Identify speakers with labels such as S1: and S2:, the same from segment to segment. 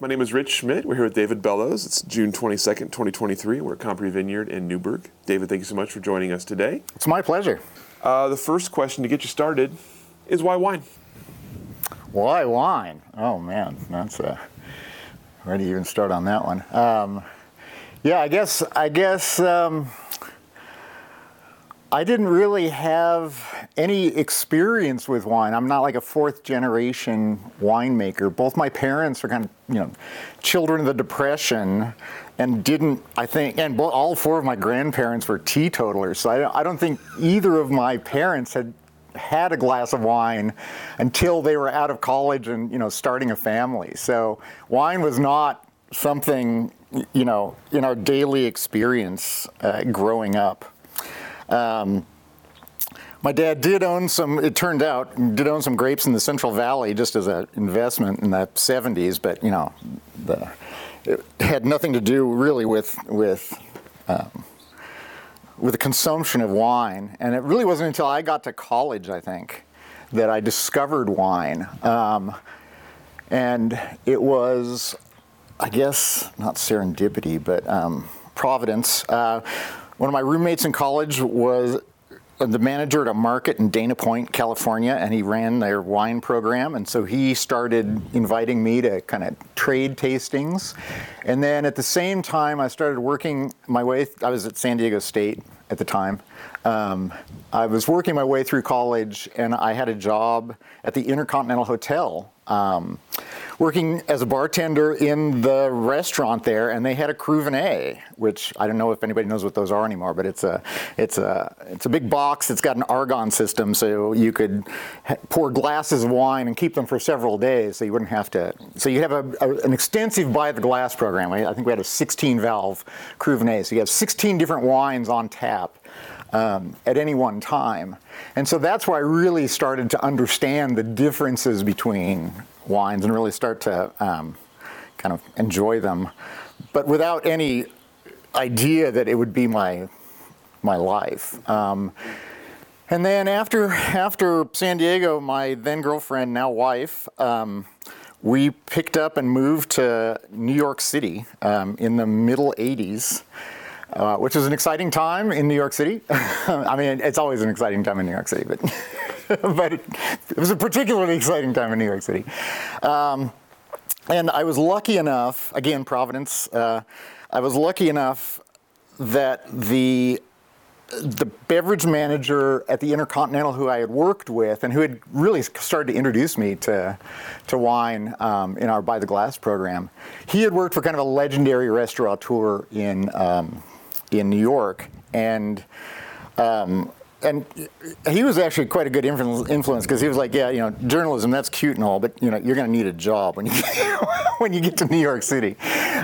S1: My name is Rich Schmidt. We're here with David Bellows. It's June 22nd, 2023. We're at Compris Vineyard in Newberg. David, thank you so much for joining us today.
S2: It's my pleasure.
S1: Uh, the first question to get you started is why wine?
S2: Why wine? Oh man, that's a. Where do you even start on that one? Um, yeah, I guess I guess um, I didn't really have any experience with wine. I'm not like a fourth generation winemaker. Both my parents are kind of, you know, children of the Depression and didn't, I think, and all four of my grandparents were teetotalers. So I, I don't think either of my parents had had a glass of wine until they were out of college and, you know, starting a family. So wine was not something, you know, in our daily experience uh, growing up. Um, my dad did own some, it turned out, did own some grapes in the Central Valley just as an investment in the 70s, but you know, the, it had nothing to do really with, with, um, with the consumption of wine. And it really wasn't until I got to college, I think, that I discovered wine. Um, and it was, I guess, not serendipity, but um, providence. Uh, one of my roommates in college was the manager at a market in Dana Point, California, and he ran their wine program. And so he started inviting me to kind of trade tastings. And then at the same time, I started working my way, I was at San Diego State at the time. Um, I was working my way through college, and I had a job at the Intercontinental Hotel. Um, working as a bartender in the restaurant there, and they had a Cruvinet, which I don't know if anybody knows what those are anymore, but it's a it's a it's a big box. It's got an argon system, so you could pour glasses of wine and keep them for several days, so you wouldn't have to. So you have a, a, an extensive by the glass program. I, I think we had a 16 valve Cruvinet, so you have 16 different wines on tap. Um, at any one time. And so that's where I really started to understand the differences between wines and really start to um, kind of enjoy them, but without any idea that it would be my my life. Um, and then after after San Diego, my then girlfriend, now wife, um, we picked up and moved to New York City um, in the middle '80s. Uh, which was an exciting time in New York City. I mean, it's always an exciting time in New York City, but but it, it, was a particularly exciting time in New York City. Um, and I was lucky enough, again, Providence, uh, I was lucky enough that the the beverage manager at the Intercontinental who I had worked with and who had really started to introduce me to, to wine um, in our By the Glass program, he had worked for kind of a legendary restaurateur in, um, in New York. And um, and he was actually quite a good influence because he was like, yeah, you know, journalism that's cute and all, but you know, you're going to need a job when you when you get to New York City.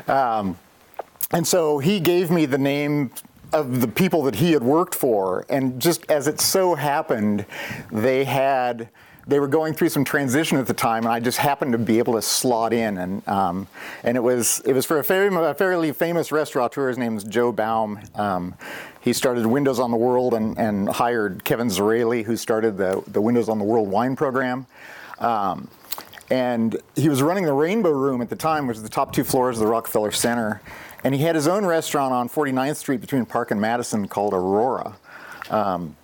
S2: Um, and so he gave me the name of the people that he had worked for, and just as it so happened, they had they were going through some transition at the time, and I just happened to be able to slot in, and um, and it was it was for a fairly, a fairly famous restaurateur. His name is Joe Baum. Um, he started Windows on the World and, and hired Kevin Zraly, who started the the Windows on the World wine program. Um, and he was running the Rainbow Room at the time, which is the top two floors of the Rockefeller Center. And he had his own restaurant on 49th Street between Park and Madison called Aurora. Um,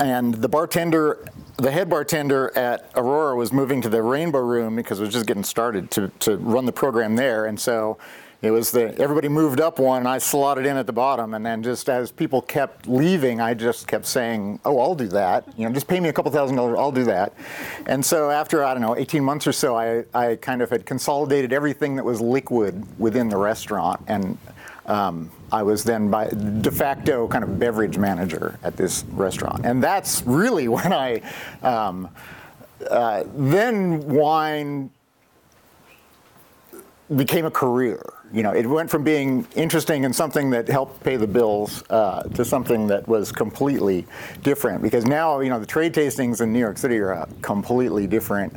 S2: and the bartender the head bartender at Aurora was moving to the Rainbow Room because it was just getting started to, to run the program there. And so it was the everybody moved up one, and I slotted in at the bottom. And then just as people kept leaving, I just kept saying, "Oh, I'll do that. You know, just pay me a couple thousand dollars. I'll do that." And so after I don't know, 18 months or so, I I kind of had consolidated everything that was liquid within the restaurant and um, I was then by de facto kind of beverage manager at this restaurant, and that's really when I um, uh, then wine became a career. You know, it went from being interesting and something that helped pay the bills uh, to something that was completely different. Because now, you know, the trade tastings in New York City are a completely different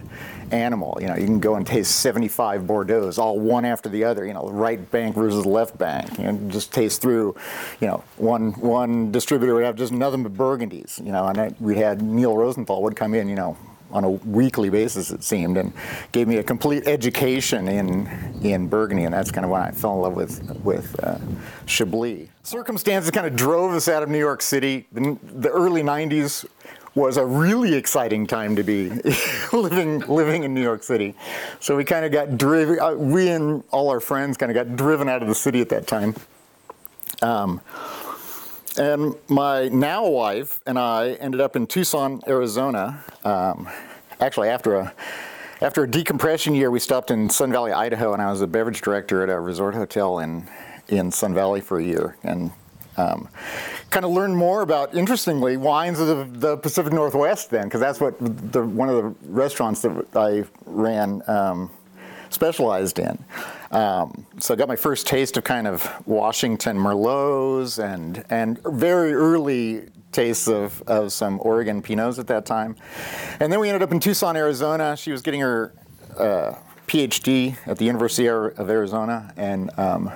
S2: animal. You know, you can go and taste 75 Bordeaux's, all one after the other. You know, right bank versus left bank. You know, just taste through. You know, one one distributor would have just nothing but Burgundies. You know, and I, we had Neal Rosenthal would come in. You know, on a weekly basis, it seemed, and gave me a complete education in in Burgundy, and that's kind of why I fell in love with with uh, Chablis. Circumstances kind of drove us out of New York City. The, the early '90s was a really exciting time to be living living in New York City. So we kind of got driven. Uh, we and all our friends kind of got driven out of the city at that time. Um, and my now wife and I ended up in Tucson, Arizona. Um, actually, after a after a decompression year, we stopped in Sun Valley, Idaho, and I was a beverage director at a resort hotel in in Sun Valley for a year, and um, kind of learned more about, interestingly, wines of the, the Pacific Northwest. Then, because that's what the, one of the restaurants that I ran um, specialized in. Um, so I got my first taste of kind of Washington Merlots and and very early tastes of, of some Oregon Pinots at that time. And then we ended up in Tucson, Arizona. She was getting her uh, PhD at the University of Arizona, and um,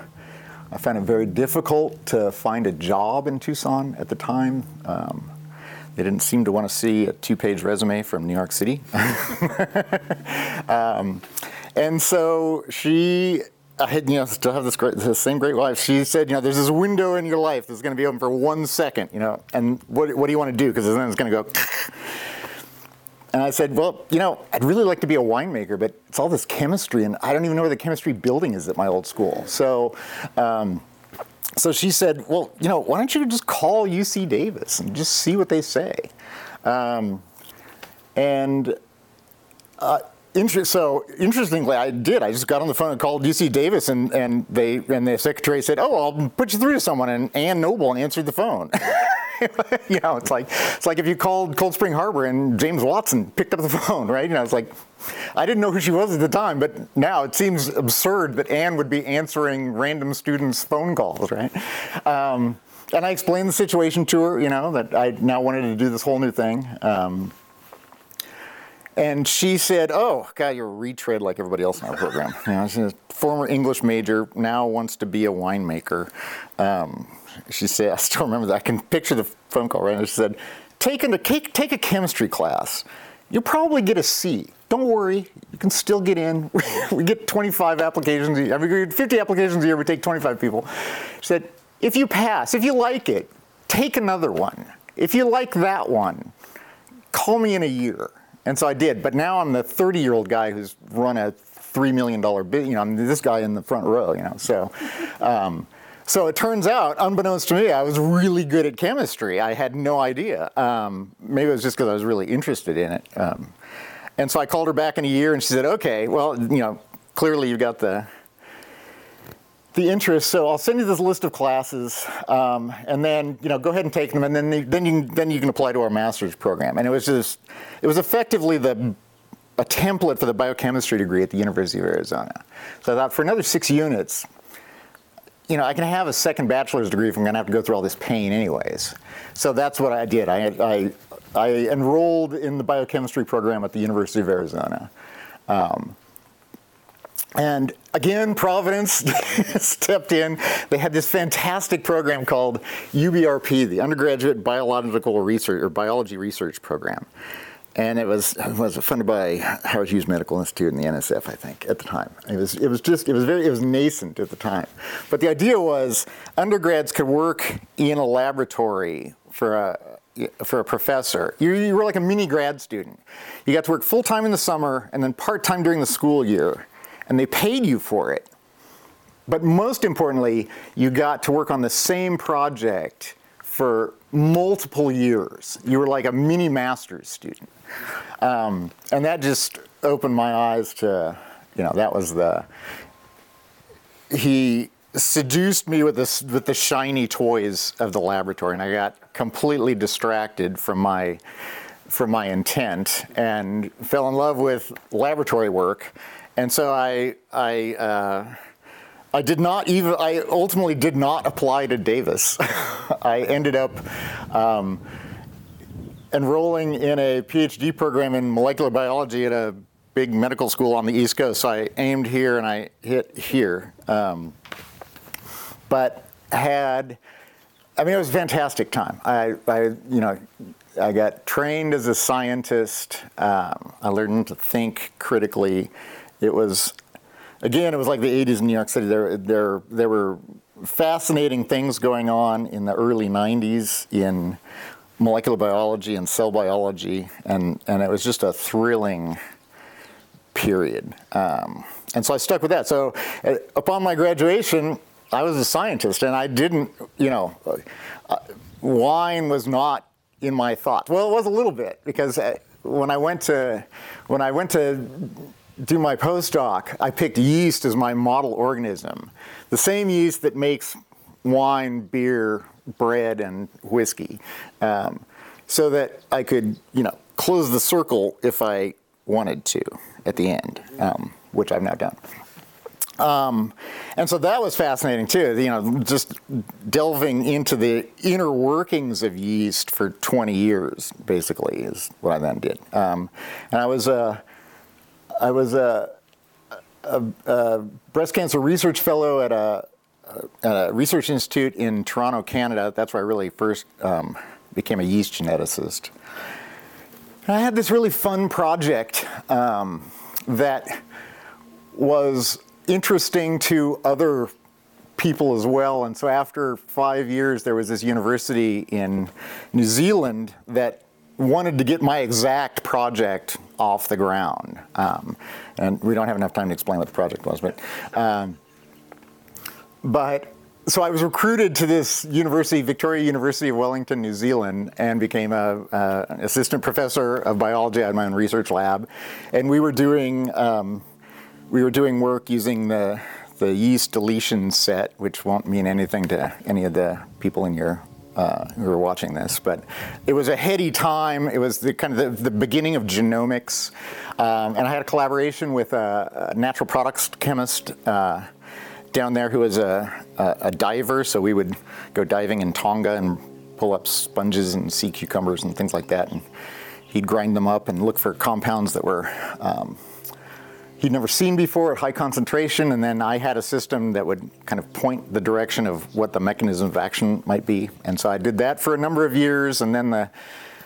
S2: I found it very difficult to find a job in Tucson at the time. Um, they didn't seem to want to see a two-page resume from New York City. um, and so she, I had, you know, still have this great, the same great wife. She said, you know, there's this window in your life that's going to be open for one second, you know, and what, what do you want to do? Because then it's going to go. And I said, well, you know, I'd really like to be a winemaker, but it's all this chemistry, and I don't even know where the chemistry building is at my old school. So, um, so she said, well, you know, why don't you just call UC Davis and just see what they say? Um, and uh, Inter- so interestingly, I did. I just got on the phone and called UC Davis, and, and they and the secretary said, "Oh, I'll put you through to someone." And Ann Noble answered the phone. you know, it's like it's like if you called Cold Spring Harbor and James Watson picked up the phone, right? You know, it's like I didn't know who she was at the time, but now it seems absurd that Ann would be answering random students' phone calls, right? Um, and I explained the situation to her, you know, that I now wanted to do this whole new thing. Um, and she said, "Oh, God, you're a retread like everybody else in our program. You know, she's a former English major, now wants to be a winemaker." Um, she said, "I still remember that. I can picture the phone call right now." She said, "Take a take, take a chemistry class. You'll probably get a C. Don't worry, you can still get in. we get 25 applications. I mean, we get 50 applications a year. We take 25 people." She said, "If you pass, if you like it, take another one. If you like that one, call me in a year." And so I did. But now I'm the 30 year old guy who's run a $3 million business. You know, I'm this guy in the front row, you know. So, um, so it turns out, unbeknownst to me, I was really good at chemistry. I had no idea. Um, maybe it was just because I was really interested in it. Um, and so I called her back in a year and she said, okay, well, you know, clearly you've got the the interest. So I'll send you this list of classes, um, and then you know go ahead and take them, and then then you then you can apply to our master's program. And it was just it was effectively the a template for the biochemistry degree at the University of Arizona. So I thought for another six units, you know, I can have a second bachelor's degree if I'm going to have to go through all this pain anyways. So that's what I did. I, I, I enrolled in the biochemistry program at the University of Arizona. Um, and again, Providence stepped in. They had this fantastic program called UBRP, the Undergraduate Biological Research or Biology Research Program. And it was, it was funded by Howard Hughes Medical Institute and the NSF, I think, at the time. It was, it was just, it was very, it was nascent at the time. But the idea was undergrads could work in a laboratory for a, for a professor. You, you were like a mini grad student. You got to work full time in the summer and then part time during the school year and they paid you for it. But most importantly, you got to work on the same project for multiple years. You were like a mini master's student. Um, and that just opened my eyes to, you know, that was the, he seduced me with this with the shiny toys of the laboratory and I got completely distracted from my from my intent and fell in love with laboratory work and so I, I, uh, I did not even. I ultimately did not apply to Davis. I ended up. Um, enrolling in a PhD program in molecular biology at a big medical school on the East Coast. So I aimed here and I hit here. Um, but had, I mean, it was a fantastic time. I, I you know, I got trained as a scientist. Um, I learned to think critically. It was, again, it was like the 80s in New York City. There, there, there were fascinating things going on in the early 90s in molecular biology and cell biology, and, and it was just a thrilling period. Um, and so I stuck with that. So uh, upon my graduation, I was a scientist, and I didn't, you know, uh, wine was not in my thoughts. Well, it was a little bit because uh, when I went to when I went to do my postdoc, I picked yeast as my model organism, the same yeast that makes wine, beer, bread and whiskey, um, so that I could, you know, close the circle if I wanted to at the end, um, which I've now done. Um, and so that was fascinating too. You know, just delving into the inner workings of yeast for 20 years, basically, is what I then did. Um, and I was a, I was a, a, a breast cancer research fellow at a a research institute in Toronto, Canada. That's where I really first um, became a yeast geneticist. And I had this really fun project um, that was interesting to other people as well. And so after five years, there was this university in New Zealand that wanted to get my exact project off the ground. Um, and we don't have enough time to explain what the project was, but um, but so I was recruited to this university, Victoria University of Wellington, New Zealand, and became a, uh, an assistant professor of biology. I had my own research lab, and we were doing um, we were doing work using the the yeast deletion set, which won't mean anything to any of the people in your uh, who are watching this, but it was a heady time. It was the kind of the, the beginning of genomics, um, and I had a collaboration with a, a natural products chemist. Uh, down there who was a, a, a, diver, so we would go diving in Tonga and pull up sponges and sea cucumbers and things like that. And he'd grind them up and look for compounds that were um, he'd never seen before at high concentration. And then I had a system that would kind of point the direction of what the mechanism of action might be. And so I did that for a number of years. And then the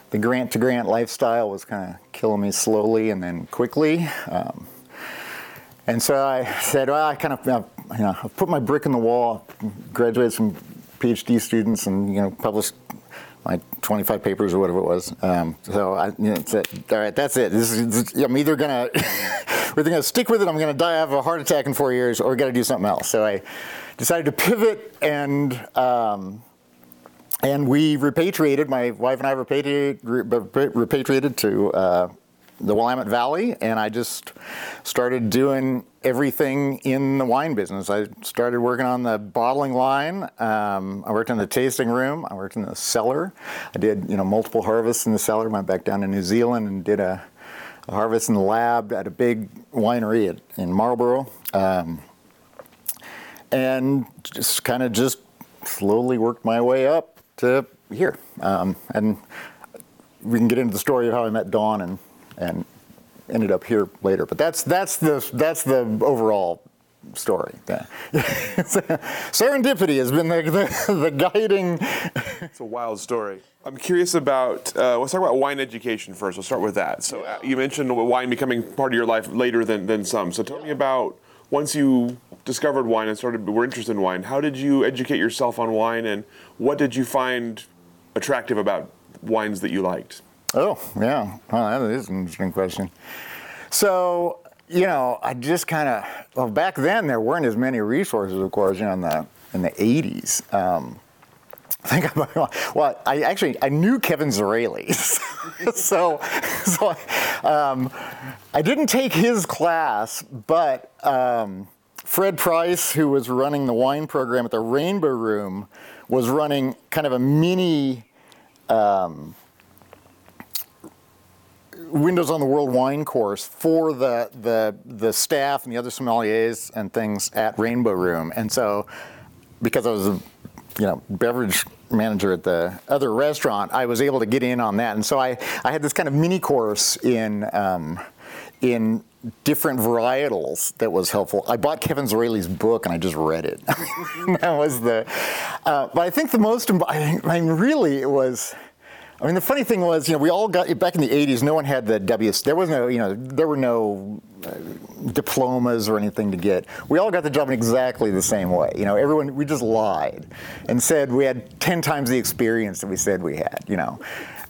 S2: the grant to grant lifestyle was kind of killing me slowly and then quickly. Um, and so I said, well, I kind of you know, I've put my brick in the wall, graduated some PhD students, and you know, published my 25 papers or whatever it was. Um, so I, you know, said, all right, that's it. This is, I'm either gonna, we're gonna stick with it. I'm gonna die, have a heart attack in four years, or we got to do something else. So I decided to pivot, and um, and we repatriated. My wife and I repatriated, repatriated to uh, the Willamette Valley, and I just started doing everything in the wine business. I started working on the bottling line. Um, I worked in the tasting room. I worked in the cellar. I did you know multiple harvests in the cellar. Went back down to New Zealand and did a, a harvest in the lab at a big winery at, in Marlborough, um, and just kind of just slowly worked my way up to here. Um, and we can get into the story of how I met Dawn and and ended up here later. But that's that's the that's the overall story. Yeah. Serendipity has been the, the, the, guiding.
S1: It's a wild story. I'm curious about. Uh, let's talk about wine education first. We'll start with that. So uh, you mentioned wine becoming part of your life later than, than some. So tell me about once you discovered wine and started were interested in wine. How did you educate yourself on wine, and what did you find attractive about wines that you liked?
S2: Oh, yeah. Well, that is an interesting question. So, you know, I just kind of, well, back then there weren't as many resources, of course, you know, in the, in the 80s. Um, I think I, well, I actually I knew Kevin Zraly, so so um, I didn't take his class, but um, Fred Price, who was running the wine program at the Rainbow Room, was running kind of a mini um, Windows on the World wine course for the the the staff and the other sommeliers and things at Rainbow Room, and so because I was a you know beverage manager at the other restaurant, I was able to get in on that, and so I I had this kind of mini course in. Um, in different varietals that was helpful. I bought Kevin Zraly's book and I just read it. that was the. Uh, but I think the most. I mean, really, it was. I mean, the funny thing was, you know, we all got back in the '80s. No one had the W. There was no, you know, there were no uh, diplomas or anything to get. We all got the job in exactly the same way. You know, everyone we just lied and said we had ten times the experience that we said we had. You know,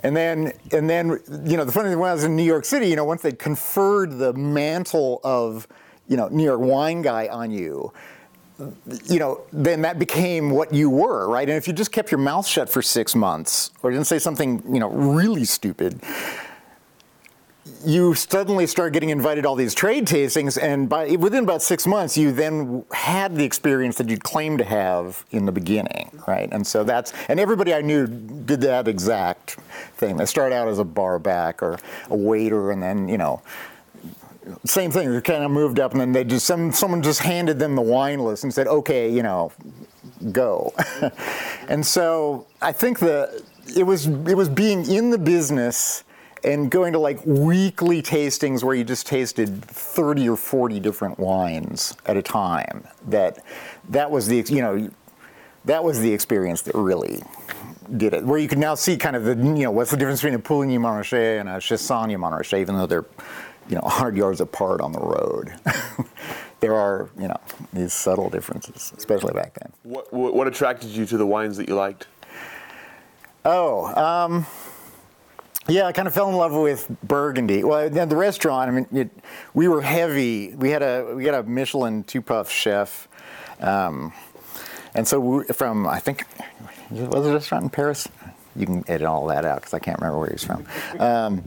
S2: and then, and then, you know, the funny thing when I was in New York City, you know, once they conferred the mantle of, you know, New York wine guy on you, you know, then that became what you were, right? And if you just kept your mouth shut for six months or didn't say something, you know, really stupid, you suddenly start getting invited all these trade tastings, and by within about six months, you then had the experience that you'd claimed to have in the beginning, right? And so that's and everybody I knew did that exact thing. They start out as a bar back or a waiter, and then you know. Same thing. They kind of moved up, and then they just some someone just handed them the wine list and said, "Okay, you know, go." and so I think the it was it was being in the business and going to like weekly tastings where you just tasted 30 or 40 different wines at a time that that was the you know that was the experience that really did it where you can now see kind of the you know what's the difference between a Puligny Montrachet and a Chassagne Montrachet even though they're you know 100 yards apart on the road there are you know these subtle differences especially back then
S1: what, what attracted you to the wines that you liked
S2: oh um, yeah, I kind of fell in love with Burgundy. Well, the restaurant. I mean, it, we were heavy. We had a we had a Michelin two puff chef, um, and so we, from I think was it a restaurant in Paris? You can edit all that out because I can't remember where he's from. Um,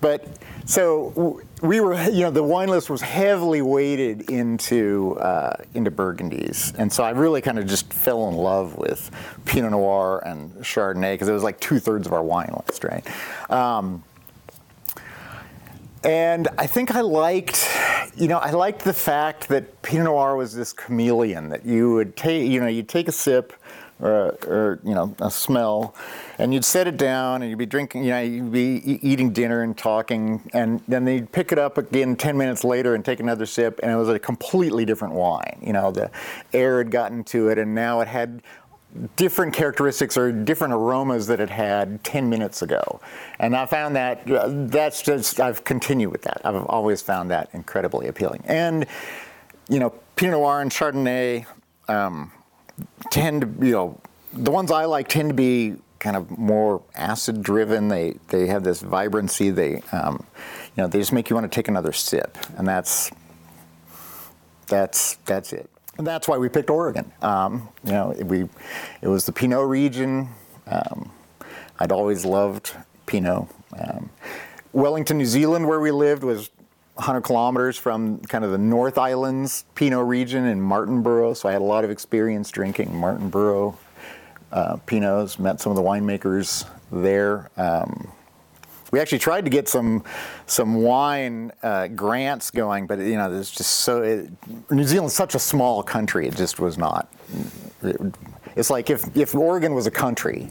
S2: but so we were, you know, the wine list was heavily weighted into uh, into Burgundies, and so I really kind of just fell in love with Pinot Noir and Chardonnay because it was like two thirds of our wine list, right? Um, and I think I liked, you know, I liked the fact that Pinot Noir was this chameleon that you would take, you know, you'd take a sip or, or, you know a smell, and you'd set it down and you'd be drinking, you know, you'd be eating dinner and talking, and then they'd pick it up again ten minutes later and take another sip, and it was a completely different wine. You know, the air had gotten to it, and now it had different characteristics or different aromas that it had 10 minutes ago. And I found that that's just, I've continued with that. I've always found that incredibly appealing. And, you know, Pinot Noir and Chardonnay, um, tend to, you know, the ones I like tend to be kind of more acid driven. They they have this vibrancy. They um, you know they just make you want to take another sip, and that's that's that's it. And that's why we picked Oregon. Um, you know, we it was the Pinot region. Um, I'd always loved Pinot. Um, Wellington, New Zealand, where we lived, was 100 kilometers from kind of the North Islands Pinot region in Martinborough. So I had a lot of experience drinking Martinborough uh, Pinots, met some of the winemakers there. Um, we actually tried to get some some wine uh, grants going, but you know, there's just so it, New Zealand's such a small country. It just was not. It, it's like if if Oregon was a country,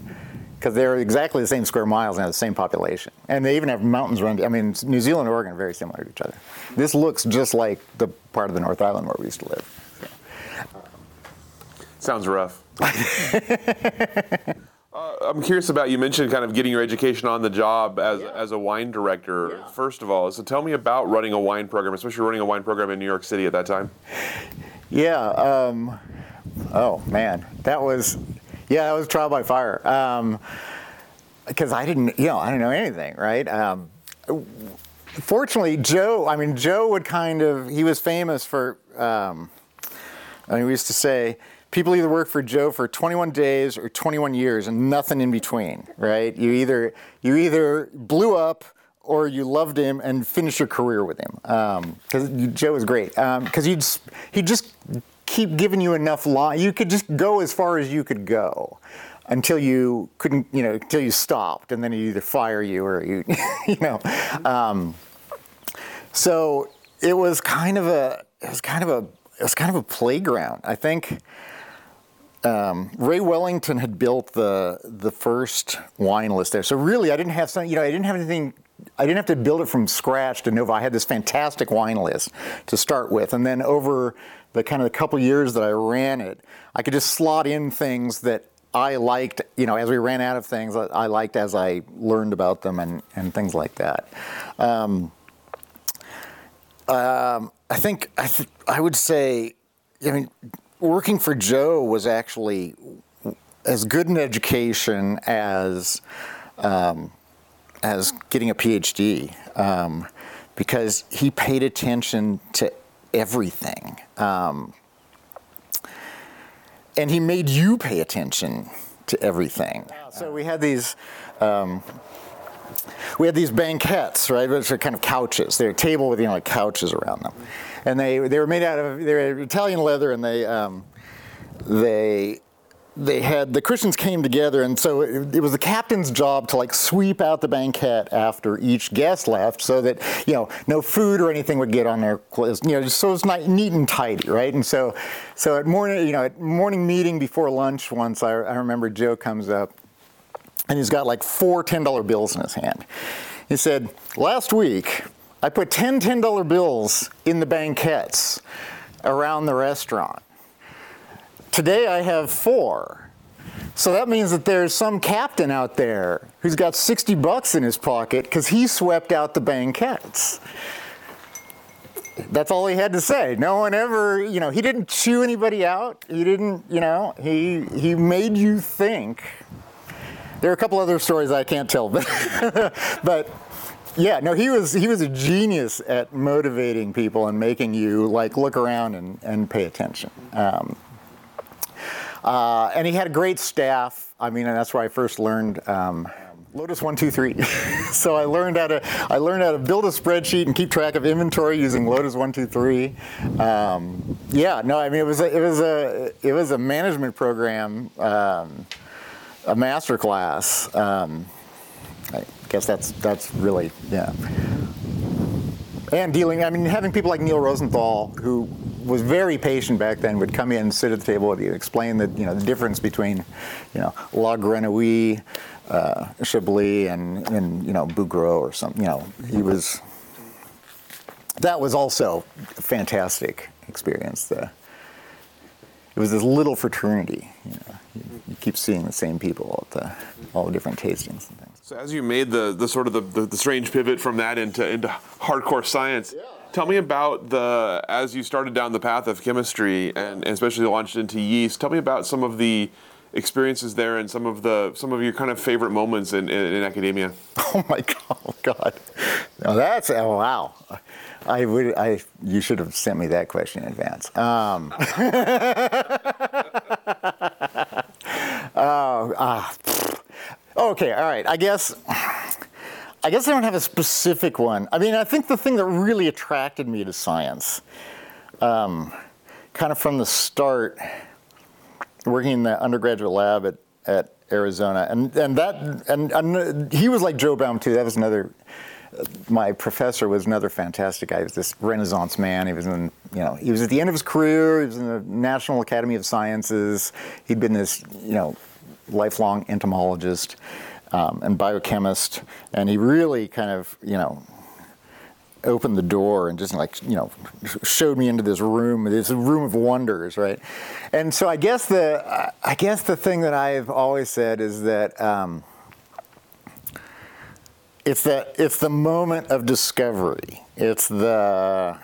S2: because they're exactly the same square miles and have the same population. And they even have mountains around. I mean, New Zealand and Oregon are very similar to each other. This looks just like the part of the North Island where we used to live. So.
S1: Sounds rough. uh, I'm curious about you mentioned kind of getting your education on the job as, yeah. as a wine director. Yeah. First of all, so tell me about running a wine program, especially running a wine program in New York City at that time.
S2: Yeah. Um, oh man, that was yeah, that was trial by fire. Because um, I didn't, you know, I didn't know anything, right? Um, fortunately, Joe, I mean, Joe would kind of, he was famous for, um, I mean, we used to say, people either work for Joe for 21 days or 21 years and nothing in between, right? You either, you either blew up or you loved him and finished your career with him. Because um, Joe was great. Because um, you'd, he'd just keep giving you enough line. You could just go as far as you could go. until you couldn't, you know, until you stopped, and then you either fire you or you, you know. Um, so it was kind of a, it was kind of a, it was kind of a playground. I think um, Ray Wellington had built the the first wine list there. So really, I didn't have some, you know, I didn't have anything. I didn't have to build it from scratch to know. I had this fantastic wine list to start with, and then over the kind of the couple years that I ran it, I could just slot in things that I liked. You know, as we ran out of things, I, liked as I learned about them and and things like that. Um, um, I think I, th- I would say, I mean, working for Joe was actually as good an education as um, as getting a PhD um, because he paid attention to everything. Um, and he made you pay attention to everything. So we had these um, we had these banquettes, right, which are kind of couches. They're a table with you know like couches around them, and they they were made out of they were Italian leather, and they um, they they had the Christians came together, and so it, it, was the captain's job to like sweep out the banquette after each guest left, so that you know no food or anything would get on their clothes. You know, so it's not neat and tidy, right? And so, so at morning, you know, at morning meeting before lunch, once I, I remember Joe comes up, and he's got like four ten dollar bills in his hand. He said, "Last week, I put 10 $10 bills in the banquettes around the restaurant." Today I have four. So that means that there's some captain out there who's got 60 bucks in his pocket because he swept out the banquettes. That's all he had to say. No one ever, you know, he didn't chew anybody out. He didn't, you know, he he made you think. There are a couple other stories I can't tell, but but yeah, no, he was he was a genius at motivating people and making you like look around and, and pay attention. Um, uh, and he had a great staff. I mean, that's where I first learned um, Lotus one two three. so I learned how to I learned how to build a spreadsheet and keep track of inventory using Lotus one two three. Um, yeah, no, I mean it was a, it was a it was a management program, um, a master class. Um, I guess that's that's really yeah. And dealing, I mean, having people like Neal Rosenthal who was very patient back then, would come in and sit at the table with you, explain the, you know, the difference between, you know, La Grenouille, uh, Chablis, and, and, you know, Bougros or something. You know, he was, that was also a fantastic experience. The, it was this little fraternity. You, know, you, you, keep seeing the same people at the, all the different tastings and things.
S1: So as you made the, the sort of the, the, the strange pivot from that into, into hardcore science, yeah Tell me about the as you started down the path of chemistry and, especially launched into yeast. Tell me about some of the experiences there and some of the some of your kind of favorite moments in, in, in academia.
S2: Oh my god, oh god. Now that's oh wow. I would I you should have sent me that question in advance. Um, uh, uh, okay, all right. I guess I guess I don't have a specific one. I mean, I think the thing that really attracted me to science, um, kind of from the start, working in the undergraduate lab at, at Arizona, and and that and, and he was like Joe Baum too. That was another. My professor was another fantastic guy. He was this Renaissance man. He was in, you know, he was at the end of his career. He was in the National Academy of Sciences. He'd been this, you know, lifelong entomologist um, and biochemist, and he really kind of, you know, opened the door and just like you know showed me into this room this room of wonders right? And so i guess the i guess the thing that i've always said is that um, it's that it's the moment of discovery. It's the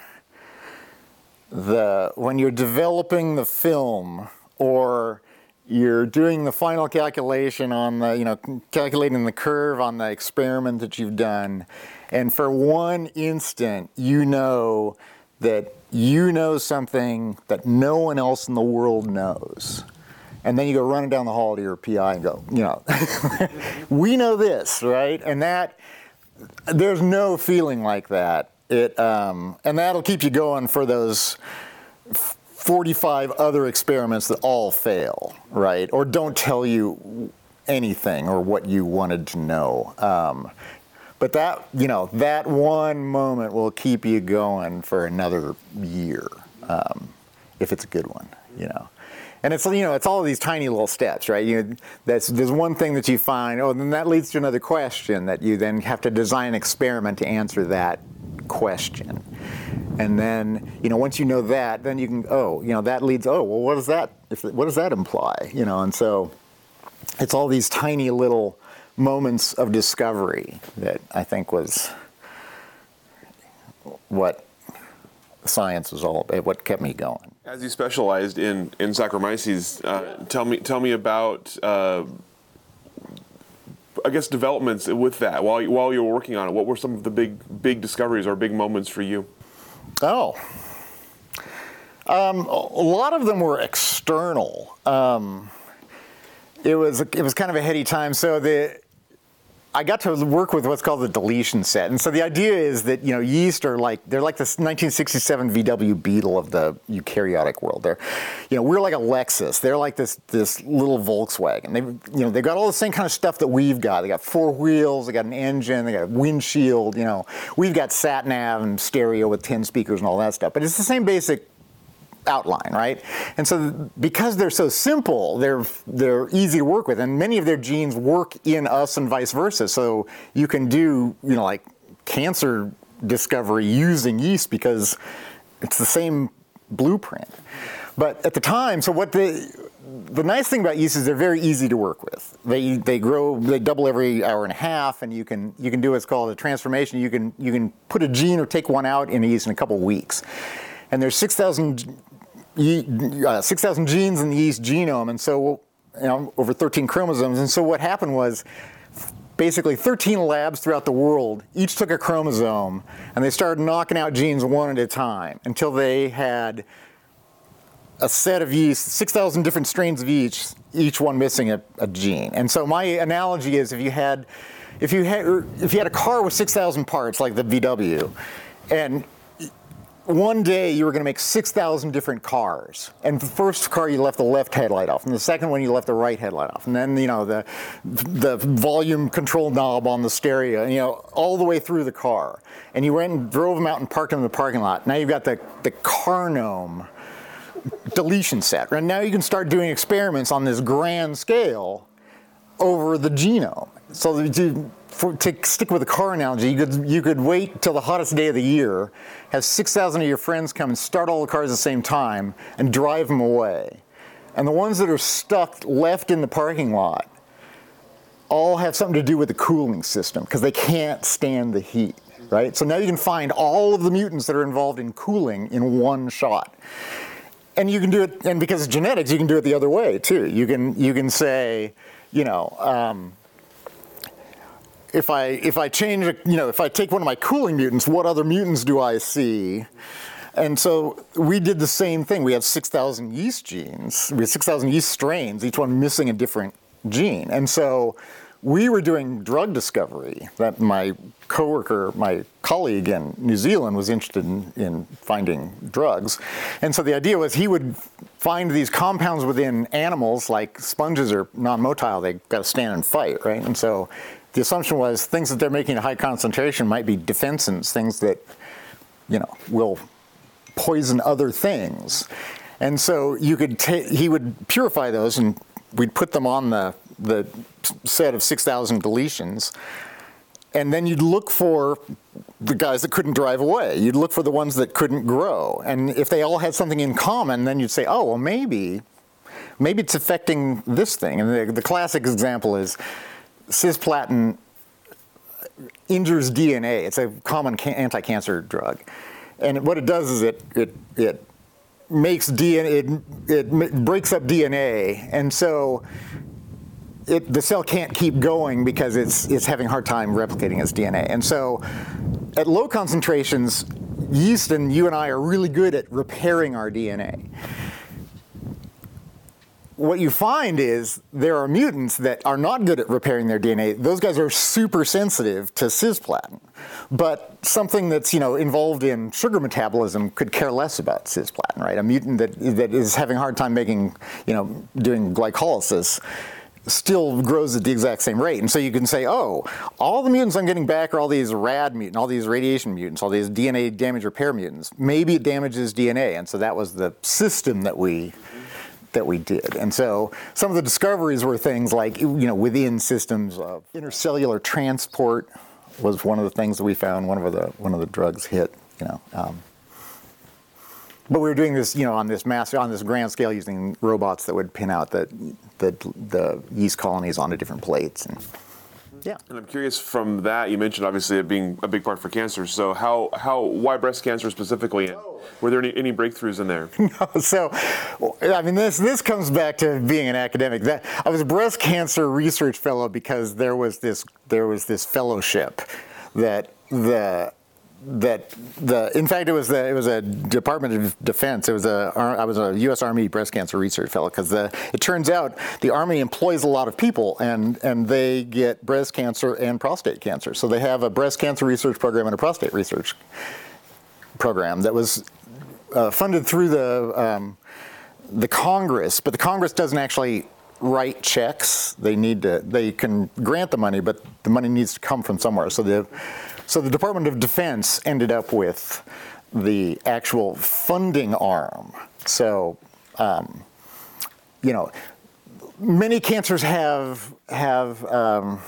S2: the when you're developing the film or you're doing the final calculation on the, you know, calculating the curve on the experiment that you've done. And for one instant, you know that you know something that no one else in the world knows. And then you go running down the hall to your PI and go, you know, we know this, right? And that, there's no feeling like that. It, um, and that'll keep you going for those 45 other experiments that all fail, right? Or don't tell you anything or what you wanted to know. Um, but that, you know, that one moment will keep you going for another year, um, if it's a good one, you know. And it's you know it's all these tiny little steps, right? You that's there's one thing that you find, oh, then that leads to another question that you then have to design an experiment to answer that question. And then you know once you know that, then you can oh you know that leads oh well what does that what does that imply you know and so it's all these tiny little moments of discovery that I think was what science was all about, what kept me going.
S1: As you specialized in in Saccharomyces, uh, tell me tell me about. Uh, I guess developments with that while while you were working on it. What were some of the big big discoveries or big moments for you?
S2: Oh, um, a lot of them were external. Um, it was it was kind of a heady time. So the I got to work with what's called the deletion set. And so the idea is that, you know, yeast are like, they're like this 1967 VW Beetle of the eukaryotic world. They're, you know, we're like a Lexus. They're like this, this little Volkswagen. They've, you know, they've got all the same kind of stuff that we've got. They got four wheels, they got an engine, they got a windshield, you know. We've got sat nav and stereo with 10 speakers and all that stuff. But it's the same basic outline, right? And so because they're so simple, they're they're easy to work with, and many of their genes work in us and vice versa. So you can do you know like cancer discovery using yeast because it's the same blueprint. But at the time, so what the the nice thing about yeast is they're very easy to work with. They they grow they double every hour and a half, and you can you can do what's called a transformation. You can you can put a gene or take one out in yeast in a couple of weeks. And there's 6,000 uh, 6,000 genes in the yeast genome, and so you know, over 13 chromosomes. And so what happened was basically 13 labs throughout the world each took a chromosome and they started knocking out genes one at a time until they had a set of yeast, 6,000 different strains of each, each one missing a, a, gene. And so my analogy is if you had, if you had, if you had a car with 6,000 parts like the VW, and one day you were going to make 6,000 different cars. And the first car you left the left headlight off, and the second one you left the right headlight off. And then, you know, the, the volume control knob on the stereo, you know, all the way through the car. And you went and drove them out and parked them in the parking lot. Now you've got the, the carnome deletion set. And now you can start doing experiments on this grand scale over the genome. So to, for, to stick with the car analogy, you could, you could wait till the hottest day of the year, have 6,000 of your friends come and start all the cars at the same time and drive them away. And the ones that are stuck left in the parking lot all have something to do with the cooling system because they can't stand the heat, right? So now you can find all of the mutants that are involved in cooling in one shot. And you can do it, and because it's genetics, you can do it the other way too. You can, you can say, you know, um, if I if I change, you know, if I take one of my cooling mutants, what other mutants do I see? And so we did the same thing. We had 6,000 yeast genes. We had 6,000 yeast strains, each one missing a different gene. And so we were doing drug discovery that my coworker, my colleague in New Zealand was interested in, in, finding drugs. And so the idea was he would find these compounds within animals, like sponges are non-motile, they got to stand and fight, right? And so the assumption was things that they're making at high concentration might be defensins, things that, you know, will poison other things. And so you could ta- he would purify those and we'd put them on the, the set of 6,000 deletions. And then you'd look for the guys that couldn't drive away. You'd look for the ones that couldn't grow. And if they all had something in common, then you'd say, oh, well, maybe, maybe it's affecting this thing. And the, the classic example is cisplatin injures DNA. It's a common anti-cancer drug, and what it does is it it it makes DNA it, it breaks up DNA, and so it, the cell can't keep going because it's it's having a hard time replicating its DNA. And so, at low concentrations, yeast and you and I are really good at repairing our DNA what you find is there are mutants that are not good at repairing their DNA. Those guys are super sensitive to cisplatin. But something that's you know involved in sugar metabolism could care less about cisplatin, right? A mutant that that is having a hard time making you know doing glycolysis still grows at the exact same rate. And so you can say, oh, all the mutants I'm getting back are all these rad mutants, all these radiation mutants, all these DNA damage repair mutants. Maybe it damages DNA. And so that was the system that we that we did. And so some of the discoveries were things like, you know, within systems of intercellular transport was one of the things that we found. One of the one of the drugs hit, you know. Um, but we were doing this, you know, on this mass, on this grand scale, using robots that would pin out the the, the yeast colonies onto different plates. And, yeah.
S1: And I'm curious from that, you mentioned obviously it being a big part for cancer. So how, how why breast cancer specifically? Were there any, any breakthroughs in there?
S2: no, so, I mean, this, this comes back to being an academic. That, I was a breast cancer research fellow because there was this, there was this fellowship that the that the in fact it was the it was a Department of Defense. It was a I was a U.S. Army breast cancer research fellow because it turns out the Army employs a lot of people and and they get breast cancer and prostate cancer. So they have a breast cancer research program and a prostate research program that was uh, funded through the um, the Congress, but the Congress doesn't actually write checks. They need to they can grant the money, but the money needs to come from somewhere. So the so the Department of Defense ended up with the actual funding arm. So, um, you know, many cancers have have um,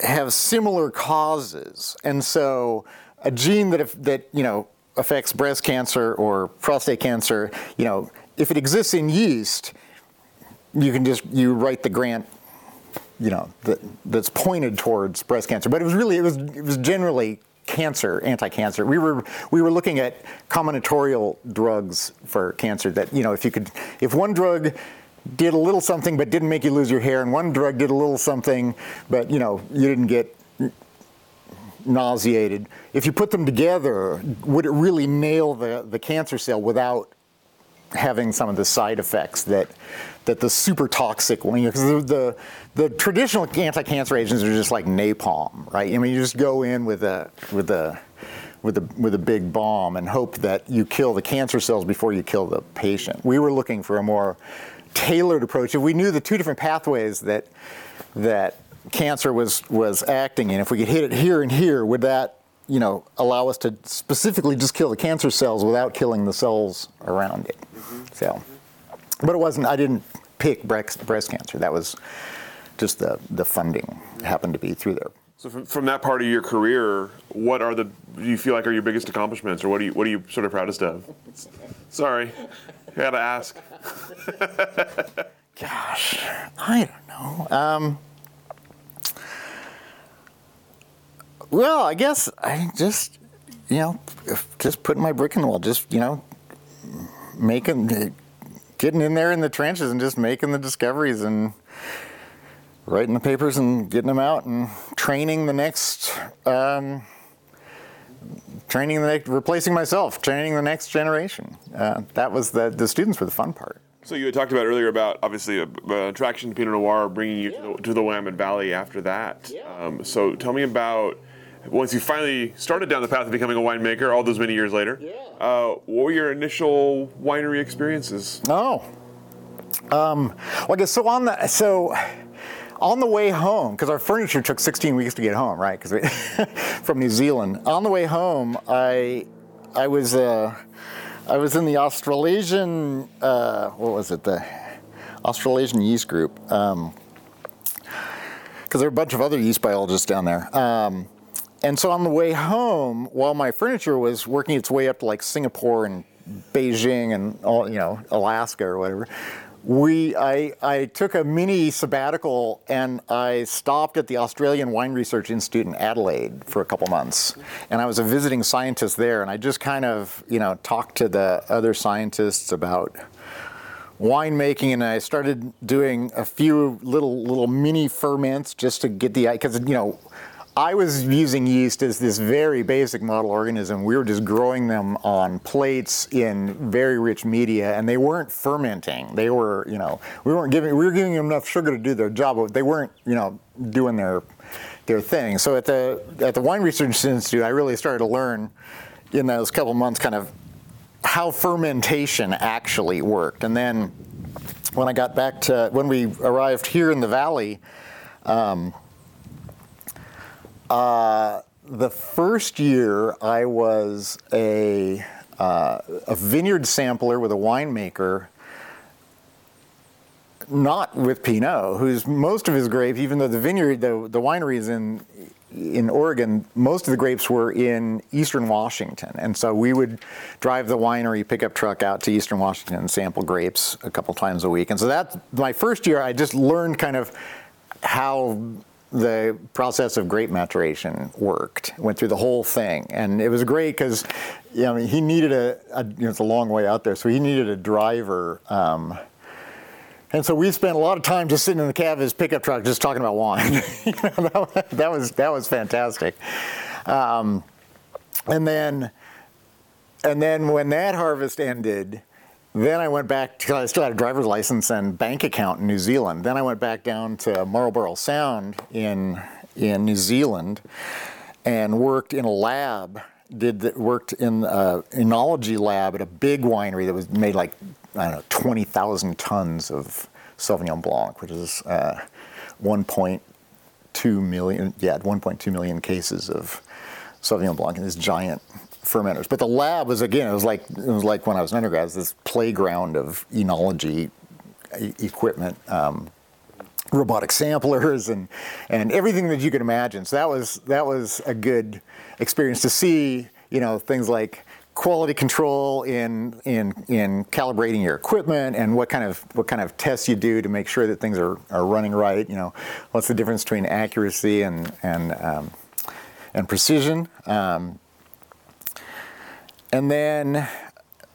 S2: have similar causes, and so a gene that if, that you know affects breast cancer or prostate cancer, you know, if it exists in yeast, you can just you write the grant you know, that, that's pointed towards breast cancer. But it was really, it was, it was generally cancer, anti-cancer. We were we were looking at combinatorial drugs for cancer. That you know, if you could, if one drug did a little something but didn't make you lose your hair, and one drug did a little something but you know you didn't get nauseated. If you put them together, would it really nail the, the cancer cell without having some of the side effects that that the super toxic one, because the, the, the traditional anti-cancer agents are just like napalm, right? I mean, you just go in with a with a with a with a big bomb and hope that you kill the cancer cells before you kill the patient. We were looking for a more tailored approach. If we knew the two different pathways that that cancer was was acting in, if we could hit it here and here, would that you know allow us to specifically just kill the cancer cells without killing the cells around it? Mm-hmm. So. But it wasn't, I didn't pick breast, breast cancer. That was just the, the funding happened to be through there.
S1: So from, from that part of your career, what are the, do you feel like are your biggest accomplishments or what are you, what are you sort of proudest of? Sorry, I gotta ask.
S2: Gosh, I don't know. Um, well, I guess I just, you know, just putting my brick in the wall, just, you know, making, getting in there in the trenches and just making the discoveries and writing the papers and getting them out and training the next um, training the next replacing myself training the next generation uh, that was the the students were the fun part
S1: so you had talked about earlier about obviously a, a attraction to Pinot Noir bringing you yeah. to, the, to, the, Willamette Valley after that. Yeah. Um, so tell me about once you finally started down the path of becoming a winemaker, all those many years later, yeah. uh, what were your initial winery experiences?
S2: Oh, um, well, I guess so on the so on the way home because our furniture took 16 weeks to get home, right? Because we from New Zealand. On the way home, I I was uh, I was in the Australasian uh, what was it the Australasian yeast group. Um, because there are a bunch of other yeast biologists down there. Um, and so on the way home, while my furniture was working its way up to like Singapore and Beijing and all, you know, Alaska or whatever, we I, I took a mini sabbatical and I stopped at the Australian Wine Research Institute in Adelaide for a couple months. And I was a visiting scientist there and I just kind of, you know, talked to the other scientists about winemaking and I started doing a few little little mini ferments just to get the because you know I was using yeast as this very basic model organism. We were just growing them on plates in very rich media, and they weren't fermenting. They were, you know, we weren't giving we were giving them enough sugar to do their job, but they weren't, you know, doing their their thing. So at the at the Wine Research Institute, I really started to learn in those couple months kind of how fermentation actually worked. And then when I got back to when we arrived here in the valley. Um, uh, the first year I was a, uh, a vineyard sampler with a winemaker, not with Pinot, who's most of his grapes, even though the vineyard, the, the winery is in, in Oregon, most of the grapes were in eastern Washington. And so we would drive the winery pickup truck out to eastern Washington and sample grapes a couple times a week. And so that, my first year, I just learned kind of how the process of grape maturation worked. Went through the whole thing, and it was great because, you know, he needed a, a, you know, it's a long way out there, so he needed a driver. Um, and so we spent a lot of time just sitting in the cab of his pickup truck, just talking about wine. you know, that, that, was that was fantastic. Um, and then, and then when that harvest ended, then I went back to, I still had a driver's license and bank account in New Zealand. Then I went back down to Marlborough Sound in, in New Zealand and worked in a lab, did the, worked in an enology lab at a big winery that was made like, I don't know, 20,000 tons of Sauvignon Blanc, which is uh, 1.2 million, yeah, 1.2 million cases of Sauvignon Blanc in this giant fermenters. But the lab was again, it was like it was like when I was an undergrad, was this playground of enology equipment. Um, robotic samplers and and everything that you could imagine. So that was that was a good experience to see, you know, things like quality control in in in calibrating your equipment and what kind of what kind of tests you do to make sure that things are, are running right. You know, what's the difference between accuracy and and um, and precision. Um, and then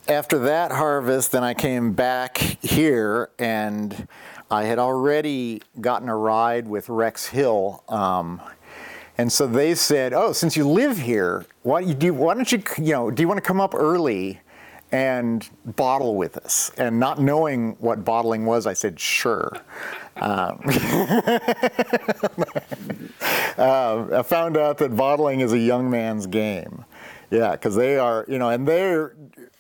S2: after that harvest, then I came back here and I had already gotten a ride with Rex Hill. Um, and so they said, "Oh, since you live here, why, you do, why don't you, you know, do you want to come up early and bottle with us?" And not knowing what bottling was, I said, "Sure." Um, uh, I found out that bottling is a young man's game. Yeah, because they are, you know, and they're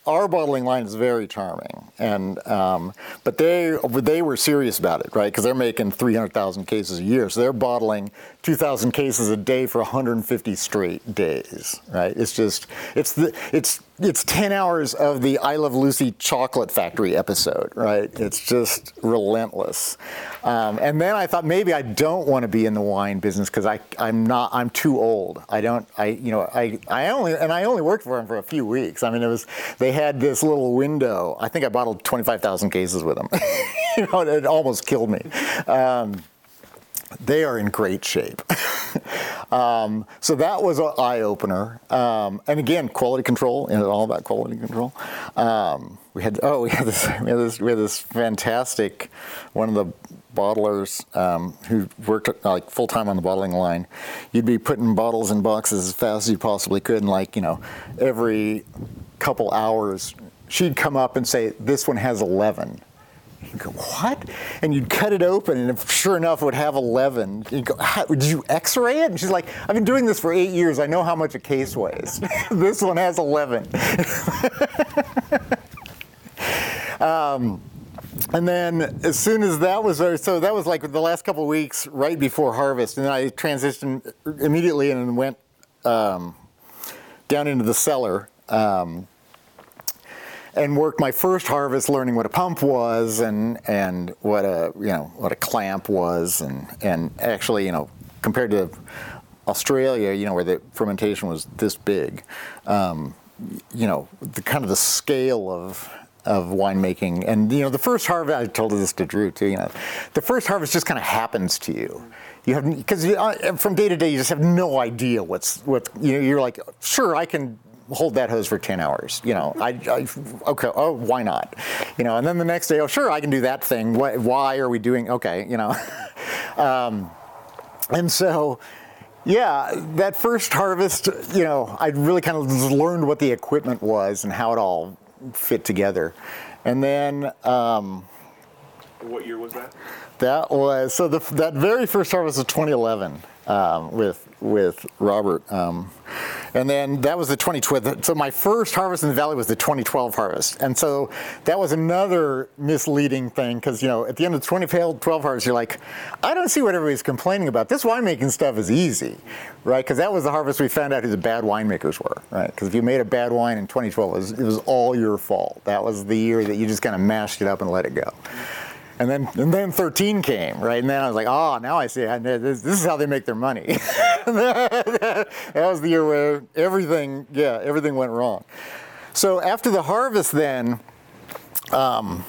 S2: our bottling line is very charming, and um, but they they were serious about it, right? Because they're making 300,000 cases a year, so they're bottling 2,000 cases a day for 150 straight days, right? It's just it's the it's it's 10 hours of the I Love Lucy chocolate factory episode, right? It's just relentless. Um, and then I thought maybe I don't want to be in the wine business because I I'm not I'm too old. I don't I you know I I only and I only worked for them for a few weeks. I mean it was they had this little window. I think I bottled 25,000 cases with them. you know, it almost killed me. Um, they are in great shape. um, so that was an eye opener. Um, and again, quality control, and it's all about quality control. Um, we had oh we had this we had this we had this fantastic one of the bottlers um, who worked like full time on the bottling line. You'd be putting bottles in boxes as fast as you possibly could, and like you know every couple hours she'd come up and say this one has 11 you go, what? And you'd cut it open, and sure enough, it would have 11. You go, did you x-ray it? And she's like, I've been doing this for eight years. I know how much a case weighs. this one has 11. um, and then as soon as that was, over, so that was like the last couple of weeks right before harvest. And then I transitioned immediately and went um, down into the cellar. Um, and worked my first harvest learning what a pump was and and what a you know what a clamp was and and actually you know compared to Australia you know where the fermentation was this big um, you know the kind of the scale of of winemaking. And you know the first harvest I told this to Drew too you know the first harvest just kind of happens to you. You have because uh, from day to day you just have no idea what's what you know you're like sure I can hold that hose for 10 hours. You know, I, I, okay, oh, why not? You know, and then the next day, oh, sure, I can do that thing. Why, why are we doing, okay, you know. um, and so, Yeah, that first harvest, you know, I really kind of learned what the equipment was and how it all fit together. And then um,
S1: What year was that?
S2: that was so the, that very first harvest was 2011 um, with with Robert, um, and then that was the 2012. So my first harvest in the valley was the 2012 harvest, and so that was another misleading thing because you know at the end of the 2012 harvest you're like, I don't see what everybody's complaining about. This winemaking stuff is easy, right? Because that was the harvest we found out who the bad winemakers were, right? Because if you made a bad wine in 2012, it was, it was all your fault. That was the year that you just kind of mashed it up and let it go. And then, and then 13 came, right? And then I was like, oh, now I see. This, this is how they make their money. that was the year where everything, yeah, everything went wrong. So after the harvest, then, um,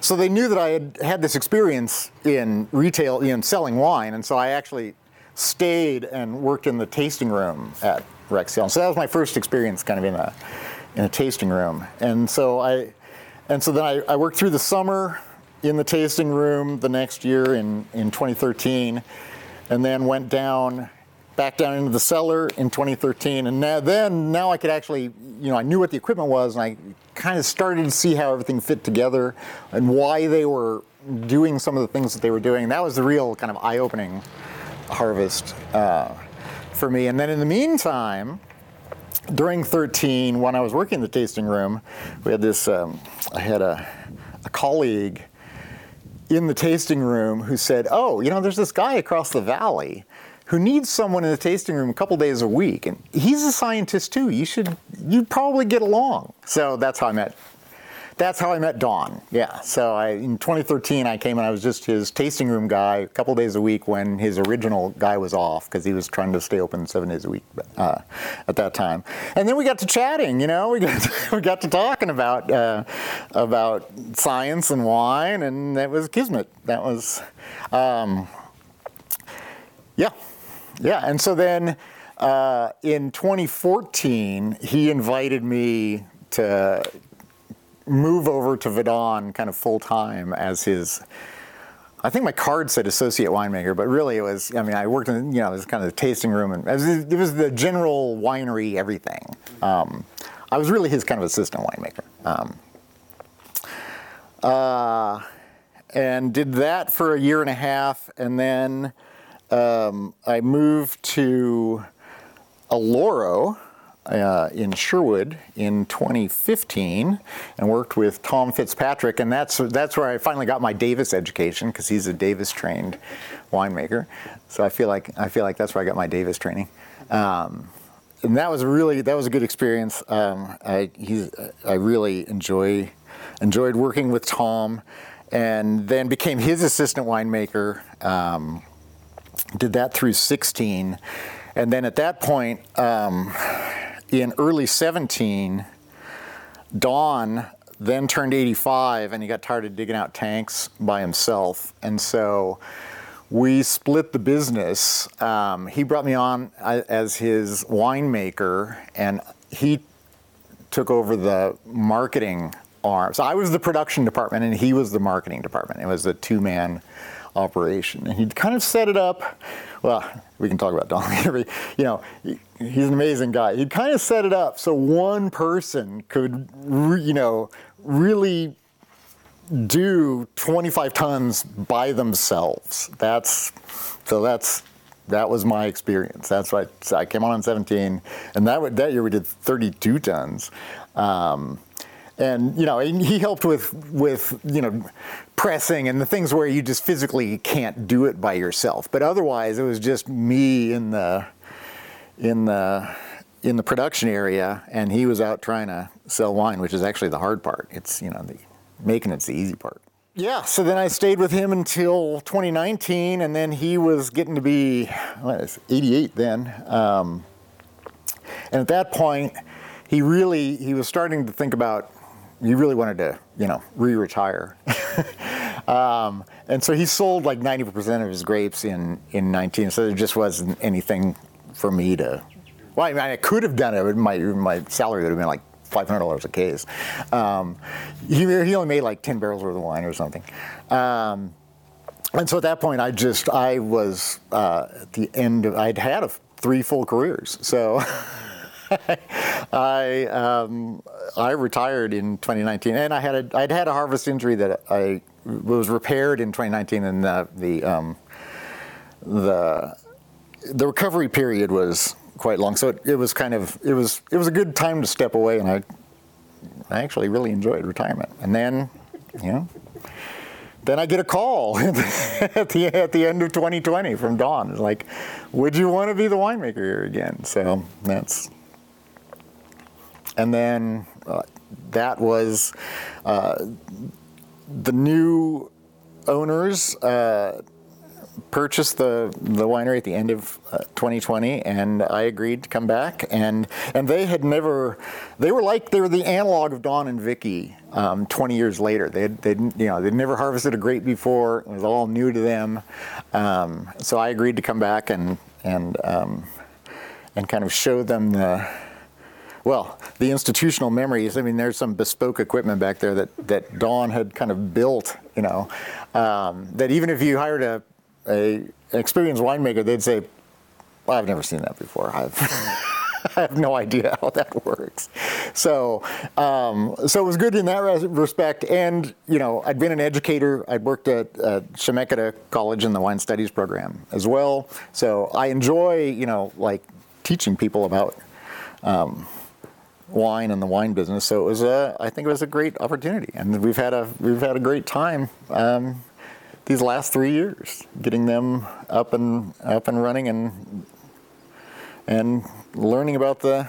S2: so they knew that I had had this experience in retail, in selling wine, and so I actually stayed and worked in the tasting room at Rex Hill. So that was my first experience, kind of in a in a tasting room. And so I, and so then I, I worked through the summer in the tasting room the next year in in 2013, and then went down back down into the cellar in 2013 and now, then now i could actually you know i knew what the equipment was and i kind of started to see how everything fit together and why they were doing some of the things that they were doing. That was the real kind of eye-opening harvest uh, for me. And then in the meantime during 13 when i was working in the tasting room we had this um, i had a, a colleague in the tasting room who said, Oh, you know, there's this guy across the valley who needs someone in the tasting room a couple days a week. And he's a scientist too. You should, you'd probably get along. So that's how I met. That's how I met Don. Yeah. So I, in 2013, I came and I was just his tasting room guy a couple days a week when his original guy was off because he was trying to stay open seven days a week uh, at that time. And then we got to chatting. You know, we got to, we got to talking about uh, about science and wine, and that was kismet. That was, um, yeah. Yeah, and so then uh, in 2014, he invited me to move over to Vidon kind of full time as his. I think my card said associate winemaker, but really it was. I mean, I worked in you know it was kind of the tasting room, and it was, it was the general winery everything. Um, I was really his kind of assistant winemaker. Um, uh, and did that for a year and a half, and then um, I moved to Alloro uh, in Sherwood in 2015 and worked with Tom Fitzpatrick, and that's that's where I finally got my Davis education because he's a Davis trained winemaker. So I feel like I feel like that's where I got my Davis training. Um, and that was really that was a good experience. Um, I I really enjoy enjoyed working with Tom, and then became his assistant winemaker. Um, did that through 16, and then at that point, um, in early 17, Don then turned 85, and he got tired of digging out tanks by himself, and so we split the business. Um, he brought me on uh, as his winemaker, and he took over the marketing arm. So I was the production department, and he was the marketing department. It was a two-man operation, and he kind of set it up. Well, we can talk about Don. But, you know, he, he's an amazing guy. He kind of set it up so one person could, re, you know, really do 25 tons by themselves. That's so that's that was my experience. That's right. So I came on in 17, and that that year we did 32 tons. Um, and you know, he helped with with you know pressing and the things where you just physically can't do it by yourself. But otherwise, it was just me in the in the in the production area, and he was out trying to sell wine, which is actually the hard part. It's you know the making it's the easy part. Yeah, so then I stayed with him until 2019, and then he was getting to be well, 88 then. Um, and at that point, he really he was starting to think about he really wanted to you know re-retire. um, and so he sold like 90% of his grapes in in 19. So there just wasn't anything for me to. Well, I mean, I could have done it. My my salary would have been like five hundred dollars a case. Um, he, he only made like ten barrels worth of wine or something. Um, and so at that point, I just I was uh, at the end. Of, I'd had a, three full careers, so. I um, I retired in 2019, and I had a I'd had a harvest injury that I was repaired in 2019, and the the um, the, the recovery period was quite long. So it, it was kind of it was it was a good time to step away, and I I actually really enjoyed retirement. And then, you know, then I get a call at the at the end of 2020 from Don. Like, would you want to be the winemaker here again? So that's, and then uh, that was uh, the new owners. Uh, purchased the, the winery at the end of uh, 2020, and I agreed to come back. And and they had never, they were like they were the analog of Don and Vicky. Um, 20 years later, they they you know they'd never harvested a grape before. It was all new to them. Um, so I agreed to come back and and um, and kind of show them the well, the institutional memories. I mean, there's some bespoke equipment back there that, that Don had kind of built, you know, um, that even if you hired a, a an experienced winemaker, they'd say, well, I've never seen that before. I've I have no idea how that works. So, um, so it was good in that respect. And you know, I'd been an educator. I'd worked at Chemeketa College in the wine studies program as well. So I enjoy, you know, like teaching people about um, wine and the wine business. So it was a, I think it was a great opportunity, and we've had a we've had a great time. Um, these last three years, getting them up and up and running and and learning about the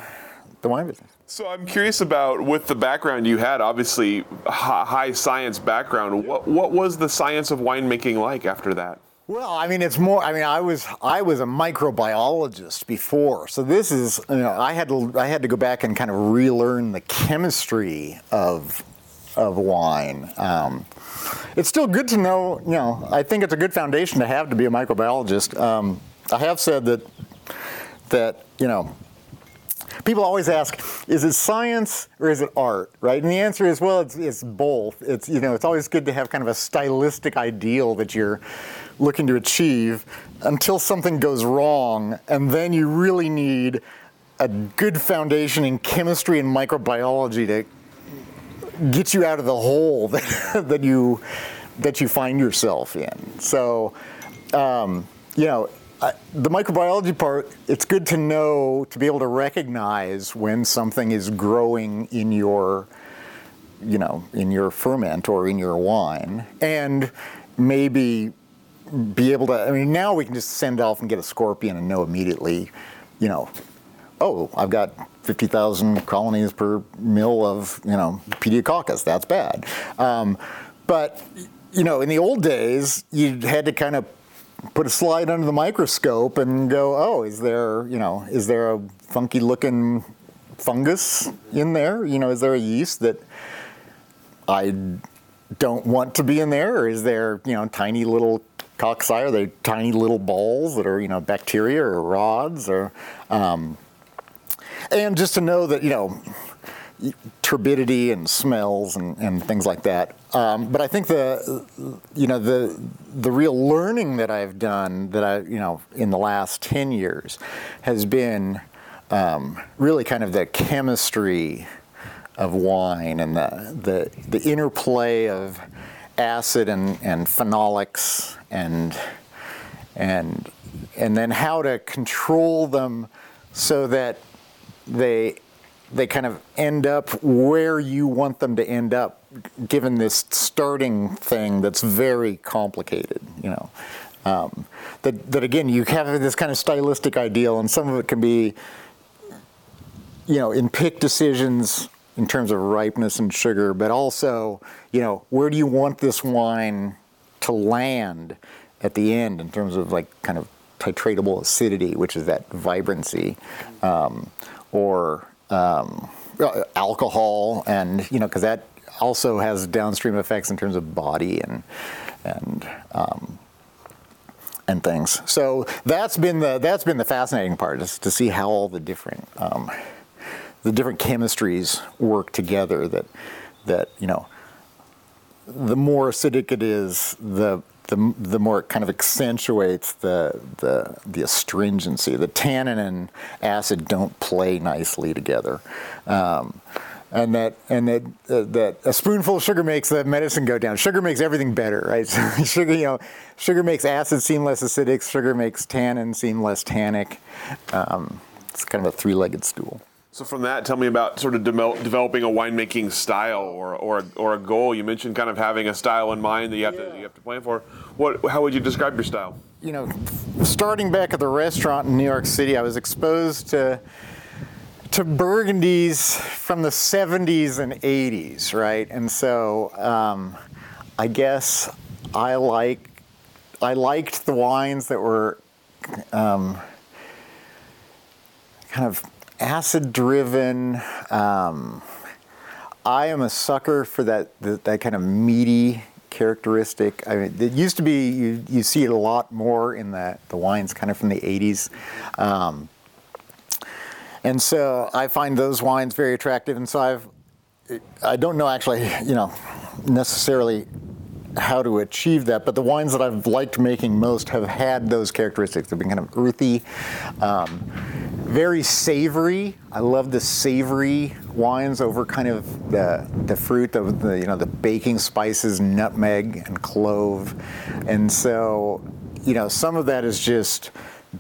S2: the wine business.
S1: So I'm curious about with the background you had, obviously high science background. What what was the science of winemaking like after that?
S2: Well, I mean, it's more. I mean, I was I was a microbiologist before, so this is you know I had to I had to go back and kind of relearn the chemistry of of wine. Um, it's still good to know. You know, I think it's a good foundation to have to be a microbiologist. Um, I have said that that you know people always ask, is it science or is it art, right? And the answer is, well, it's, it's, both. It's you know, it's always good to have kind of a stylistic ideal that you're looking to achieve until something goes wrong, and then you really need a good foundation in chemistry and microbiology to get you out of the hole that, that you that you find yourself in. So, um, you know, the microbiology part, it's good to know to be able to recognize when something is growing in your, you know, in your ferment or in your wine, and maybe be able to. I mean, now we can just send off and get a scorpion and know immediately, you know, oh, I've got 50,000 colonies per mill of, you know, pediococcus. That's bad. Um, but, you know, in the old days, you had to kind of put a slide under the microscope and go, oh, is there, you know, is there a funky looking fungus in there? You know, is there a yeast that I don't want to be in there? Or is there, you know, tiny little cocci? Are they tiny little balls that are, you know, bacteria or rods or, um, and just to know that, you know, turbidity and smells and, and things like that. Um, but I think the, you know, the the real learning that I've done that I, you know, in the last ten years, has been um, really kind of the chemistry of wine and the the, the interplay of acid and, and phenolics and and and then how to control them so that they they kind of end up where you want them to end up given this starting thing that's very complicated you know. Um, that, that again you have this kind of stylistic ideal and some of it can be you know in pick decisions in terms of ripeness and sugar but also you know where do you want this wine to land at the end in terms of like kind of titratable acidity which is that vibrancy um, or um, alcohol, and you know, because that also has downstream effects in terms of body and and um, and things. So that's been the that's been the fascinating part is to see how all the different um, the different chemistries work together. That that you know, the more acidic it is, the the, the more it kind of accentuates the, the, the astringency. The tannin and acid don't play nicely together. Um, and that and that uh, that a spoonful of sugar makes the medicine go down. Sugar makes everything better, right? So sugar, you know, sugar makes acid seem less acidic. Sugar makes tannin seem less tannic. Um, it's kind of a three-legged stool.
S1: So from that, tell me about sort of de- developing a winemaking style or, or, or a goal. You mentioned kind of having a style in mind that you have yeah. to you have to plan for. What how would you describe your style?
S2: You know, starting back at the restaurant in New York City, I was exposed to to Burgundies from the 70s and 80s, right? And so um, I guess I like I liked the wines that were um, kind of acid driven. Um, I am a sucker for that, that, that kind of meaty characteristic. I mean, it used to be you, you see it a lot more in the the wines kind of from the 80s. Um, and so I find those wines very attractive. And so I've, I don't know actually, you know, necessarily how to achieve that, but the wines that I've liked making most have had those characteristics. They've been kind of earthy, um, very savory. I love the savory wines over kind of the the fruit, the, the you know the baking spices, nutmeg and clove, and so you know some of that is just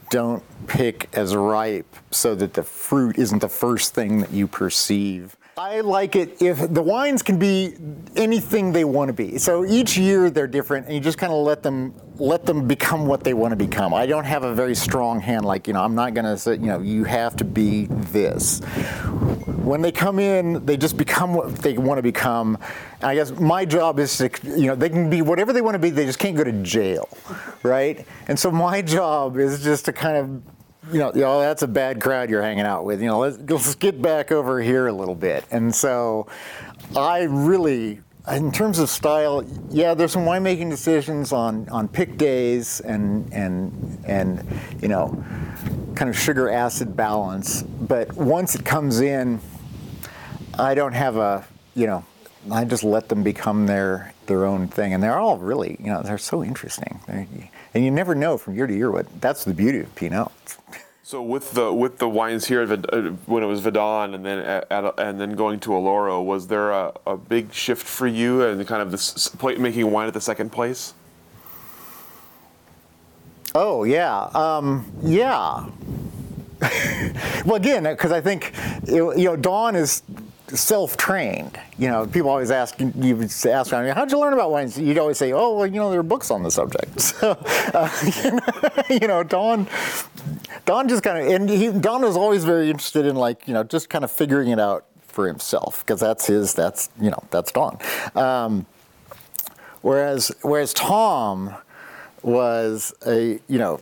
S2: don't pick as ripe so that the fruit isn't the first thing that you perceive. I like it if the wines can be anything they want to be. So each year they're different, and you just kind of let them let them become what they want to become. I don't have a very strong hand, like you know, I'm not going to say, you know, you have to be this. When they come in, they just become what they want to become. I guess my job is to, you know, they can be whatever they want to be. They just can't go to jail, right? And so my job is just to kind of you know, you that's a bad crowd you're hanging out with. You know, let's, let's get back over here a little bit. And so I really, in terms of style, yeah, there's some winemaking decisions on, on pick days and, and, and, you know, kind of sugar acid balance. But once it comes in, I don't have a, you know, I just let them become their their own thing, and they're all really, you know, they're so interesting. They're, and you never know from year to year what. That's the beauty of Pinot.
S1: So with the with the wines here uh, when it was Vidon and then at, at, and then going to Alloro, was there a, a big shift for you and kind of this plate making wine at the second place?
S2: Oh yeah, um, yeah. well, again, because I think you know, Don is self-trained. You know, people always ask you ask me, how'd you learn about wines? You'd always say, oh, well, you know, there are books on the subject. So, uh, you know, Don, Don just kind of, and he, Don was always very interested in like, you know, just kind of figuring it out for himself because that's his, that's you know, that's Don. Um, whereas, whereas Tom was a, you know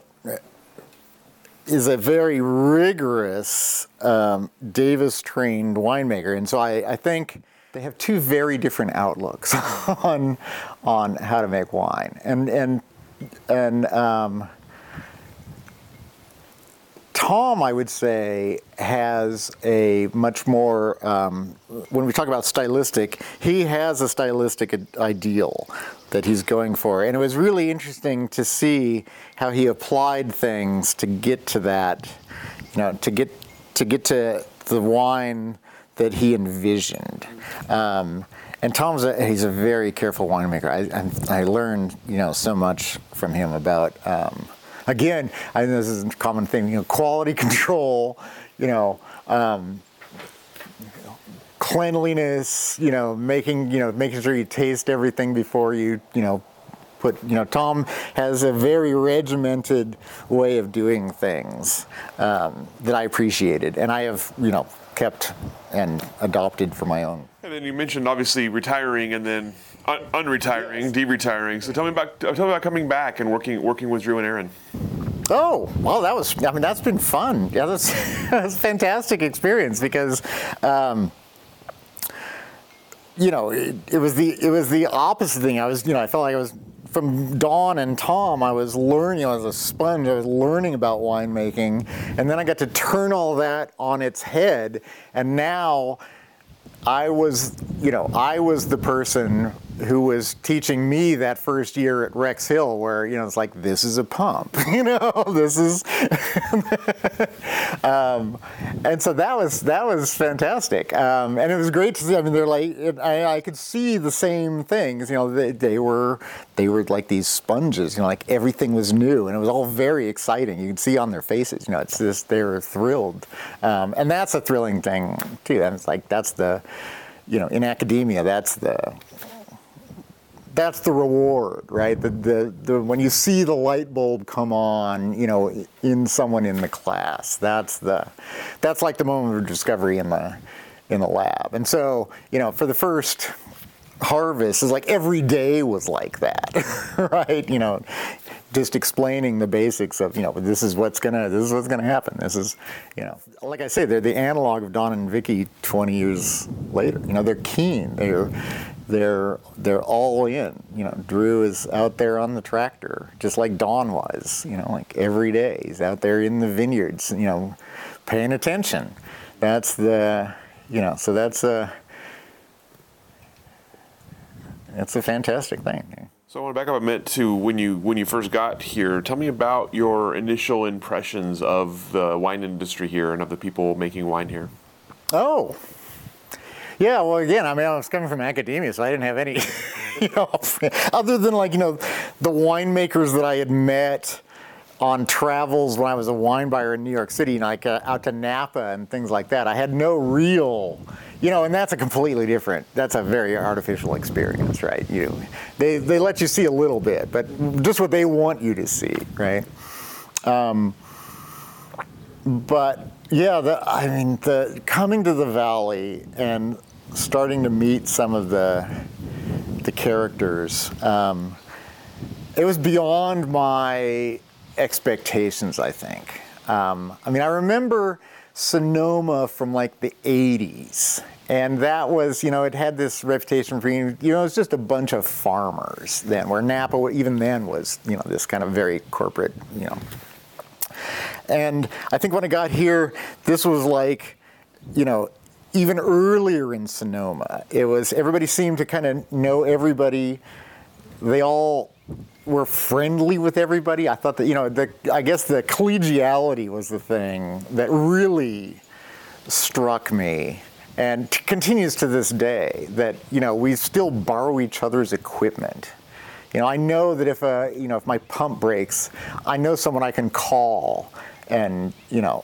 S2: is a very rigorous um, Davis trained winemaker. And so I, I, think they have two very different outlooks on, on how to make wine. And, and, and um, Tom, I would say, has a much more, um, when we talk about stylistic, he has a stylistic ideal that he's going for. And it was really interesting to see how he applied things to get to that, you know, to get to get to the wine that he envisioned. Um, and Tom's a, he's a very careful winemaker. I, I, I learned you know so much from him about um, again, I this is a common thing, you know, quality control, you know, um, cleanliness, you know, making, you know, making sure you taste everything before you, you know, put, you know, Tom has a very regimented way of doing things um, that I appreciated, and I have, you know, kept and adopted for my own.
S1: And then you mentioned obviously retiring and then un- unretiring, yes. de-retiring. So tell me about tell me about coming back and working working with Drew and Aaron.
S2: Oh, well, that was, I mean, that's been fun. Yeah, that's, that's a fantastic experience because, um, you know, it, it, was the, it was the opposite thing. I was, you know, I felt like I was, from Don and Tom, I was learning, I was a sponge, I was learning about winemaking. And then I got to turn all that on its head. And now I was, you know, I was the person who was teaching me that first year at Rex Hill, where you know it's like this is a pump, you know, this is, um, and so that was that was fantastic, um, and it was great to see. I mean, they're like it, I, I, could see the same things, you know, they, they, were they were like these sponges, you know, like everything was new, and it was all very exciting. You could see on their faces, you know, it's just they were thrilled, um, and that's a thrilling thing too. And it's like that's the you know, in academia, that's the that's the reward, right? The, the, the, when you see the light bulb come on, you know, in someone in the class, that's the, that's like the moment of discovery in the, in the lab. And so, you know, for the first harvest, is like every day was like that, right? You know, just explaining the basics of, you know, this is what's gonna, this is what's gonna happen. This is, you know, like I say, they're the analog of Don and Vicky 20 years later. You know, they're keen. They're, they're they're all in. You know, Drew is out there on the tractor, just like Don was. You know, like every day he's out there in the vineyards. You know, paying attention. That's the you know. So that's a that's a fantastic thing.
S1: So I want to back up a minute to when you when you first got here. Tell me about your initial impressions of the wine industry here and of the people making wine here.
S2: Oh, yeah, well, again, I mean, I was coming from academia, so I didn't have any, you know, other than like, you know, the winemakers that I had met on travels when I was a wine buyer in New York City, and like uh, out to Napa and things like that. I had no real, you know, and that's a completely different, that's a very artificial experience, right? You, they, they let you see a little bit, but just what they want you to see, right? Um, but yeah, the, I mean, the coming to the valley and starting to meet some of the the characters, um, it was beyond my expectations. I think. Um, I mean, I remember Sonoma from like the '80s, and that was, you know, it had this reputation for being, you know, it was just a bunch of farmers then. Where Napa, even then, was, you know, this kind of very corporate, you know. And I think when I got here, this was like, you know, even earlier in Sonoma. It was everybody seemed to kind of know everybody. They all were friendly with everybody. I thought that you know, the, I guess the collegiality was the thing that really struck me, and t- continues to this day. That you know, we still borrow each other's equipment. You know, I know that if a you know if my pump breaks, I know someone I can call, and you know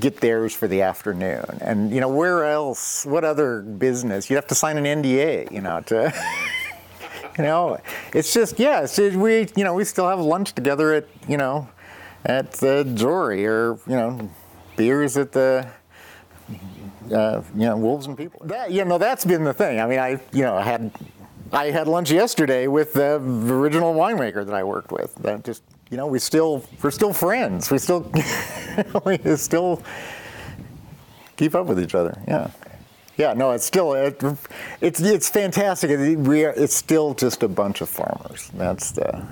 S2: get theirs for the afternoon. And you know, where else? What other business? You'd have to sign an NDA, you know, to. you know, it's just yeah. We you know we still have lunch together at you know, at the Jory or you know, beers at the. Uh, you know, wolves and people. That you know, that's been the thing. I mean, I you know I had I had lunch yesterday with the original winemaker that I worked with. That just you know, we still we're still friends. We still we still keep up with each other. Yeah. Yeah, no, it's still it, it's it's fantastic. We are, it's still just a bunch of farmers. That's the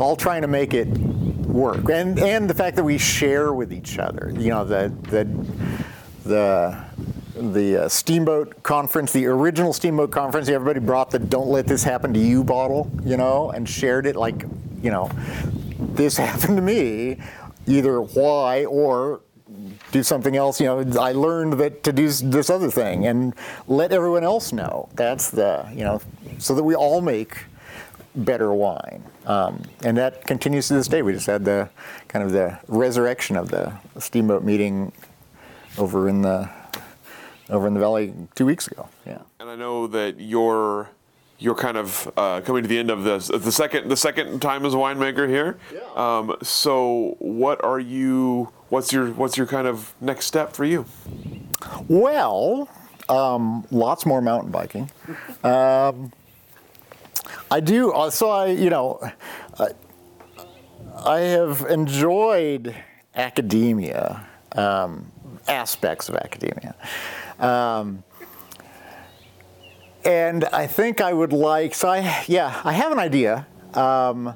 S2: all trying to make it work, and and the fact that we share with each other. You know, the the the the uh, steamboat conference, the original steamboat conference. Everybody brought the "Don't let this happen to you" bottle, you know, and shared it like you know, this happened to me, either why or do something else. You know, I learned that to do this other thing and let everyone else know. That's the, you know, so that we all make better wine. Um, and that continues to this day. We just had the kind of the resurrection of the steamboat meeting over in the over in the valley two weeks ago. Yeah.
S1: And I know that your you're kind of uh, coming to the end of this the second the second time as a winemaker here.
S2: Yeah.
S1: Um, so what are you? What's your what's your kind of next step for you?
S2: Well, um, lots more mountain biking. Um, I do. Uh, so I, you know, I, I have enjoyed academia, um, aspects of academia. Um, and I think I would like, so I, yeah, I have an idea um,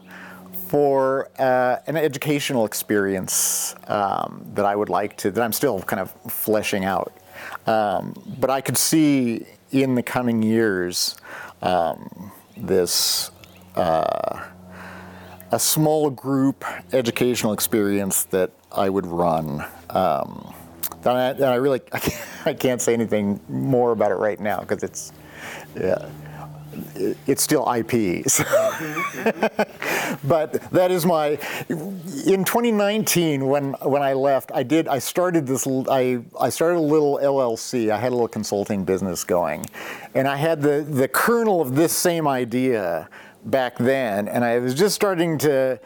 S2: for uh, an educational experience um, that I would like to, that I'm still kind of fleshing out. Um, but I could see in the coming years um, this uh, a small group educational experience that I would run. Um, and I, and I really I can't, I can't say anything more about it right now because it's yeah it's still IP. So. but that is my. In 2019, when when I left, I did. I started this. I I started a little LLC. I had a little consulting business going, and I had the the kernel of this same idea back then, and I was just starting to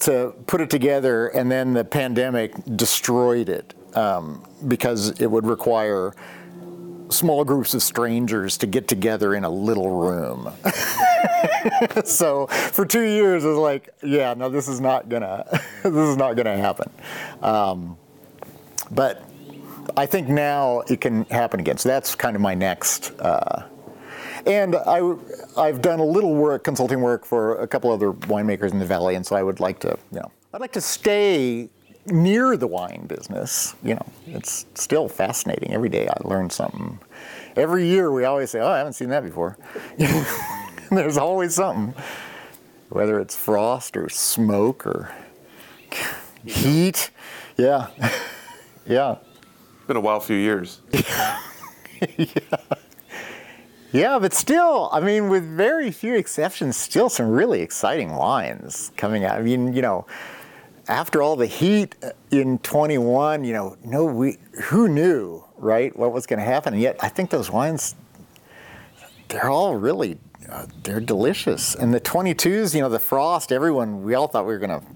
S2: to put it together, and then the pandemic destroyed it um, because it would require small groups of strangers to get together in a little room. so for two years, it was like, yeah, no, this is not gonna, this is not gonna happen. Um, but I think now it can happen again. So that's kind of my next. Uh, and I, I've done a little work, consulting work for a couple other winemakers in the valley, and so I would like to, you know, I'd like to stay near the wine business, you know, it's still fascinating. Every day I learn something. Every year we always say, "Oh, I haven't seen that before." There's always something, whether it's frost or smoke or heat. Yeah, yeah.
S1: It's been a wild few years.
S2: yeah. Yeah, but still, I mean, with very few exceptions, still some really exciting wines coming out. I mean, you know, after all the heat in 21, you know, no, we, who knew, right, what was going to happen? And yet, I think those wines, they're all really, uh, they're delicious. And the 22s, you know, the frost, everyone, we all thought we were going to,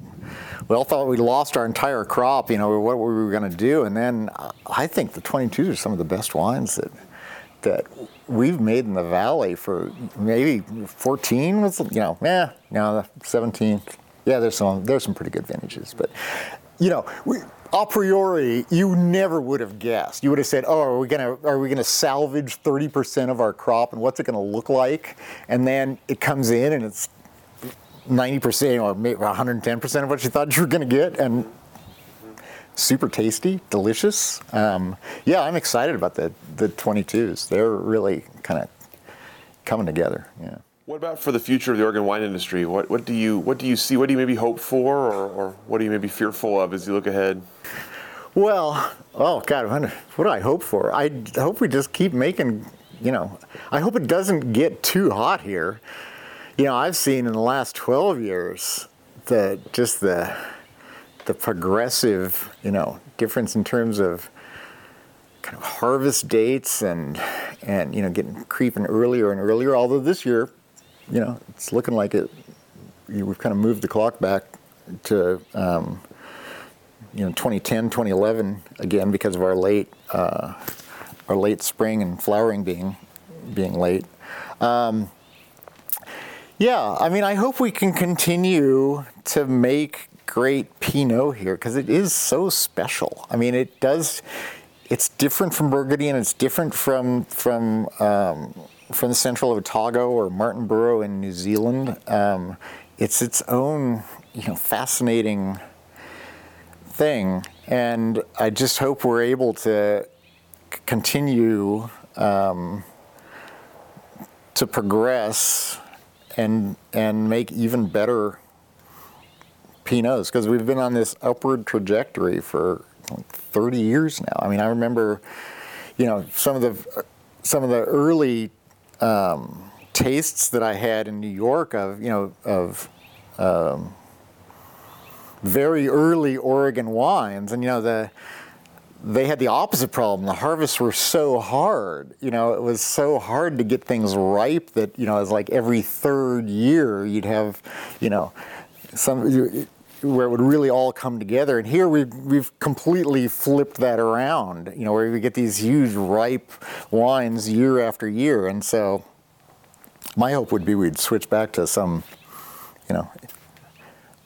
S2: we all thought we lost our entire crop, you know, what were we going to do? And then uh, I think the 22s are some of the best wines that, that we've made in the valley for maybe 14 was, you know, yeah, no, 17, yeah, there's some there's some pretty good vintages, but you know, we, a priori, you never would have guessed. You would have said, "Oh, are we gonna are we gonna salvage 30% of our crop, and what's it gonna look like?" And then it comes in, and it's 90% or maybe 110% of what you thought you were gonna get, and super tasty, delicious. Um, yeah, I'm excited about the the 22s. They're really kind of coming together. Yeah.
S1: What about for the future of the Oregon wine industry? What, what do you what do you see? What do you maybe hope for, or, or what do you maybe fearful of as you look ahead?
S2: Well, oh God, what do I hope for? I hope we just keep making. You know, I hope it doesn't get too hot here. You know, I've seen in the last 12 years the just the the progressive, you know, difference in terms of kind of harvest dates and and you know getting creeping earlier and earlier. Although this year you know, it's looking like it. We've kind of moved the clock back to um, you know 2010, 2011 again because of our late uh, our late spring and flowering being being late. Um, yeah, I mean, I hope we can continue to make great Pinot here because it is so special. I mean, it does. It's different from Burgundy and it's different from from um, from the central Otago or Martinborough in New Zealand. Um, it's its own, you know, fascinating thing, and I just hope we're able to continue um, to progress and and make even better Pinots because we've been on this upward trajectory for 30 years now. I mean, I remember, you know, some of the some of the early um, tastes that I had in New York of, you know, of um, very early Oregon wines, and you know the they had the opposite problem. The harvests were so hard. You know, it was so hard to get things ripe that you know, it was like every third year you'd have, you know, some where it would really all come together. And here we've, we've completely flipped that around, you know, where we get these huge ripe wines year after year. And so my hope would be we'd switch back to some, you know,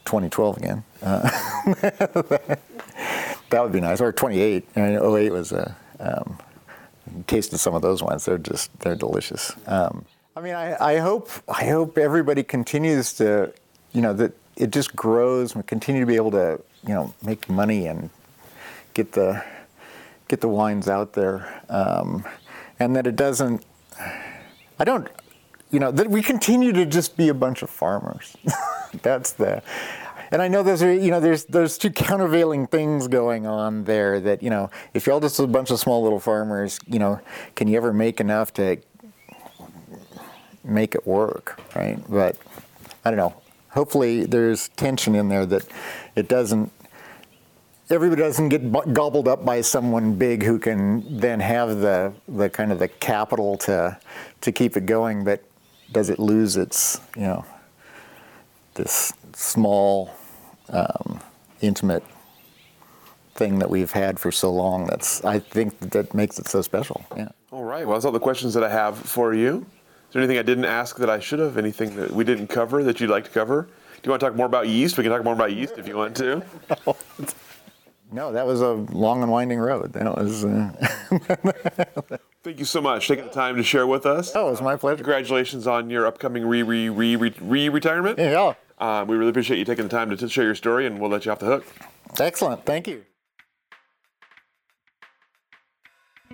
S2: 2012 again. Uh, that would be nice. Or 28. I mean, 08 was a, um, tasted some of those wines. They're just, they're delicious. Um, I mean, I, I hope, I hope everybody continues to, you know, that it just grows. And we continue to be able to, you know, make money and get the get the wines out there, um, and that it doesn't. I don't, you know, that we continue to just be a bunch of farmers. That's the, and I know there's you know there's there's two countervailing things going on there that you know if you're all just a bunch of small little farmers, you know, can you ever make enough to make it work, right? But I don't know. Hopefully, there's tension in there that it doesn't. Everybody doesn't get gobbled up by someone big who can then have the the kind of the capital to to keep it going, but does it lose its you know this small, um, intimate thing that we've had for so long. That's I think that makes it so special. Yeah.
S1: All right. Well, that's all the questions that I have for you. There anything I didn't ask that I should have? Anything that we didn't cover that you'd like to cover? Do you want to talk more about yeast? We can talk more about yeast if you want to.
S2: no, that was a long and winding road. That was.
S1: Uh... Thank you so much for taking the time to share with us.
S2: Oh, it was my pleasure.
S1: Congratulations on your upcoming re re re re retirement.
S2: Yeah.
S1: Uh, we really appreciate you taking the time to, to share your story, and we'll let you off the hook.
S2: Excellent. Thank you.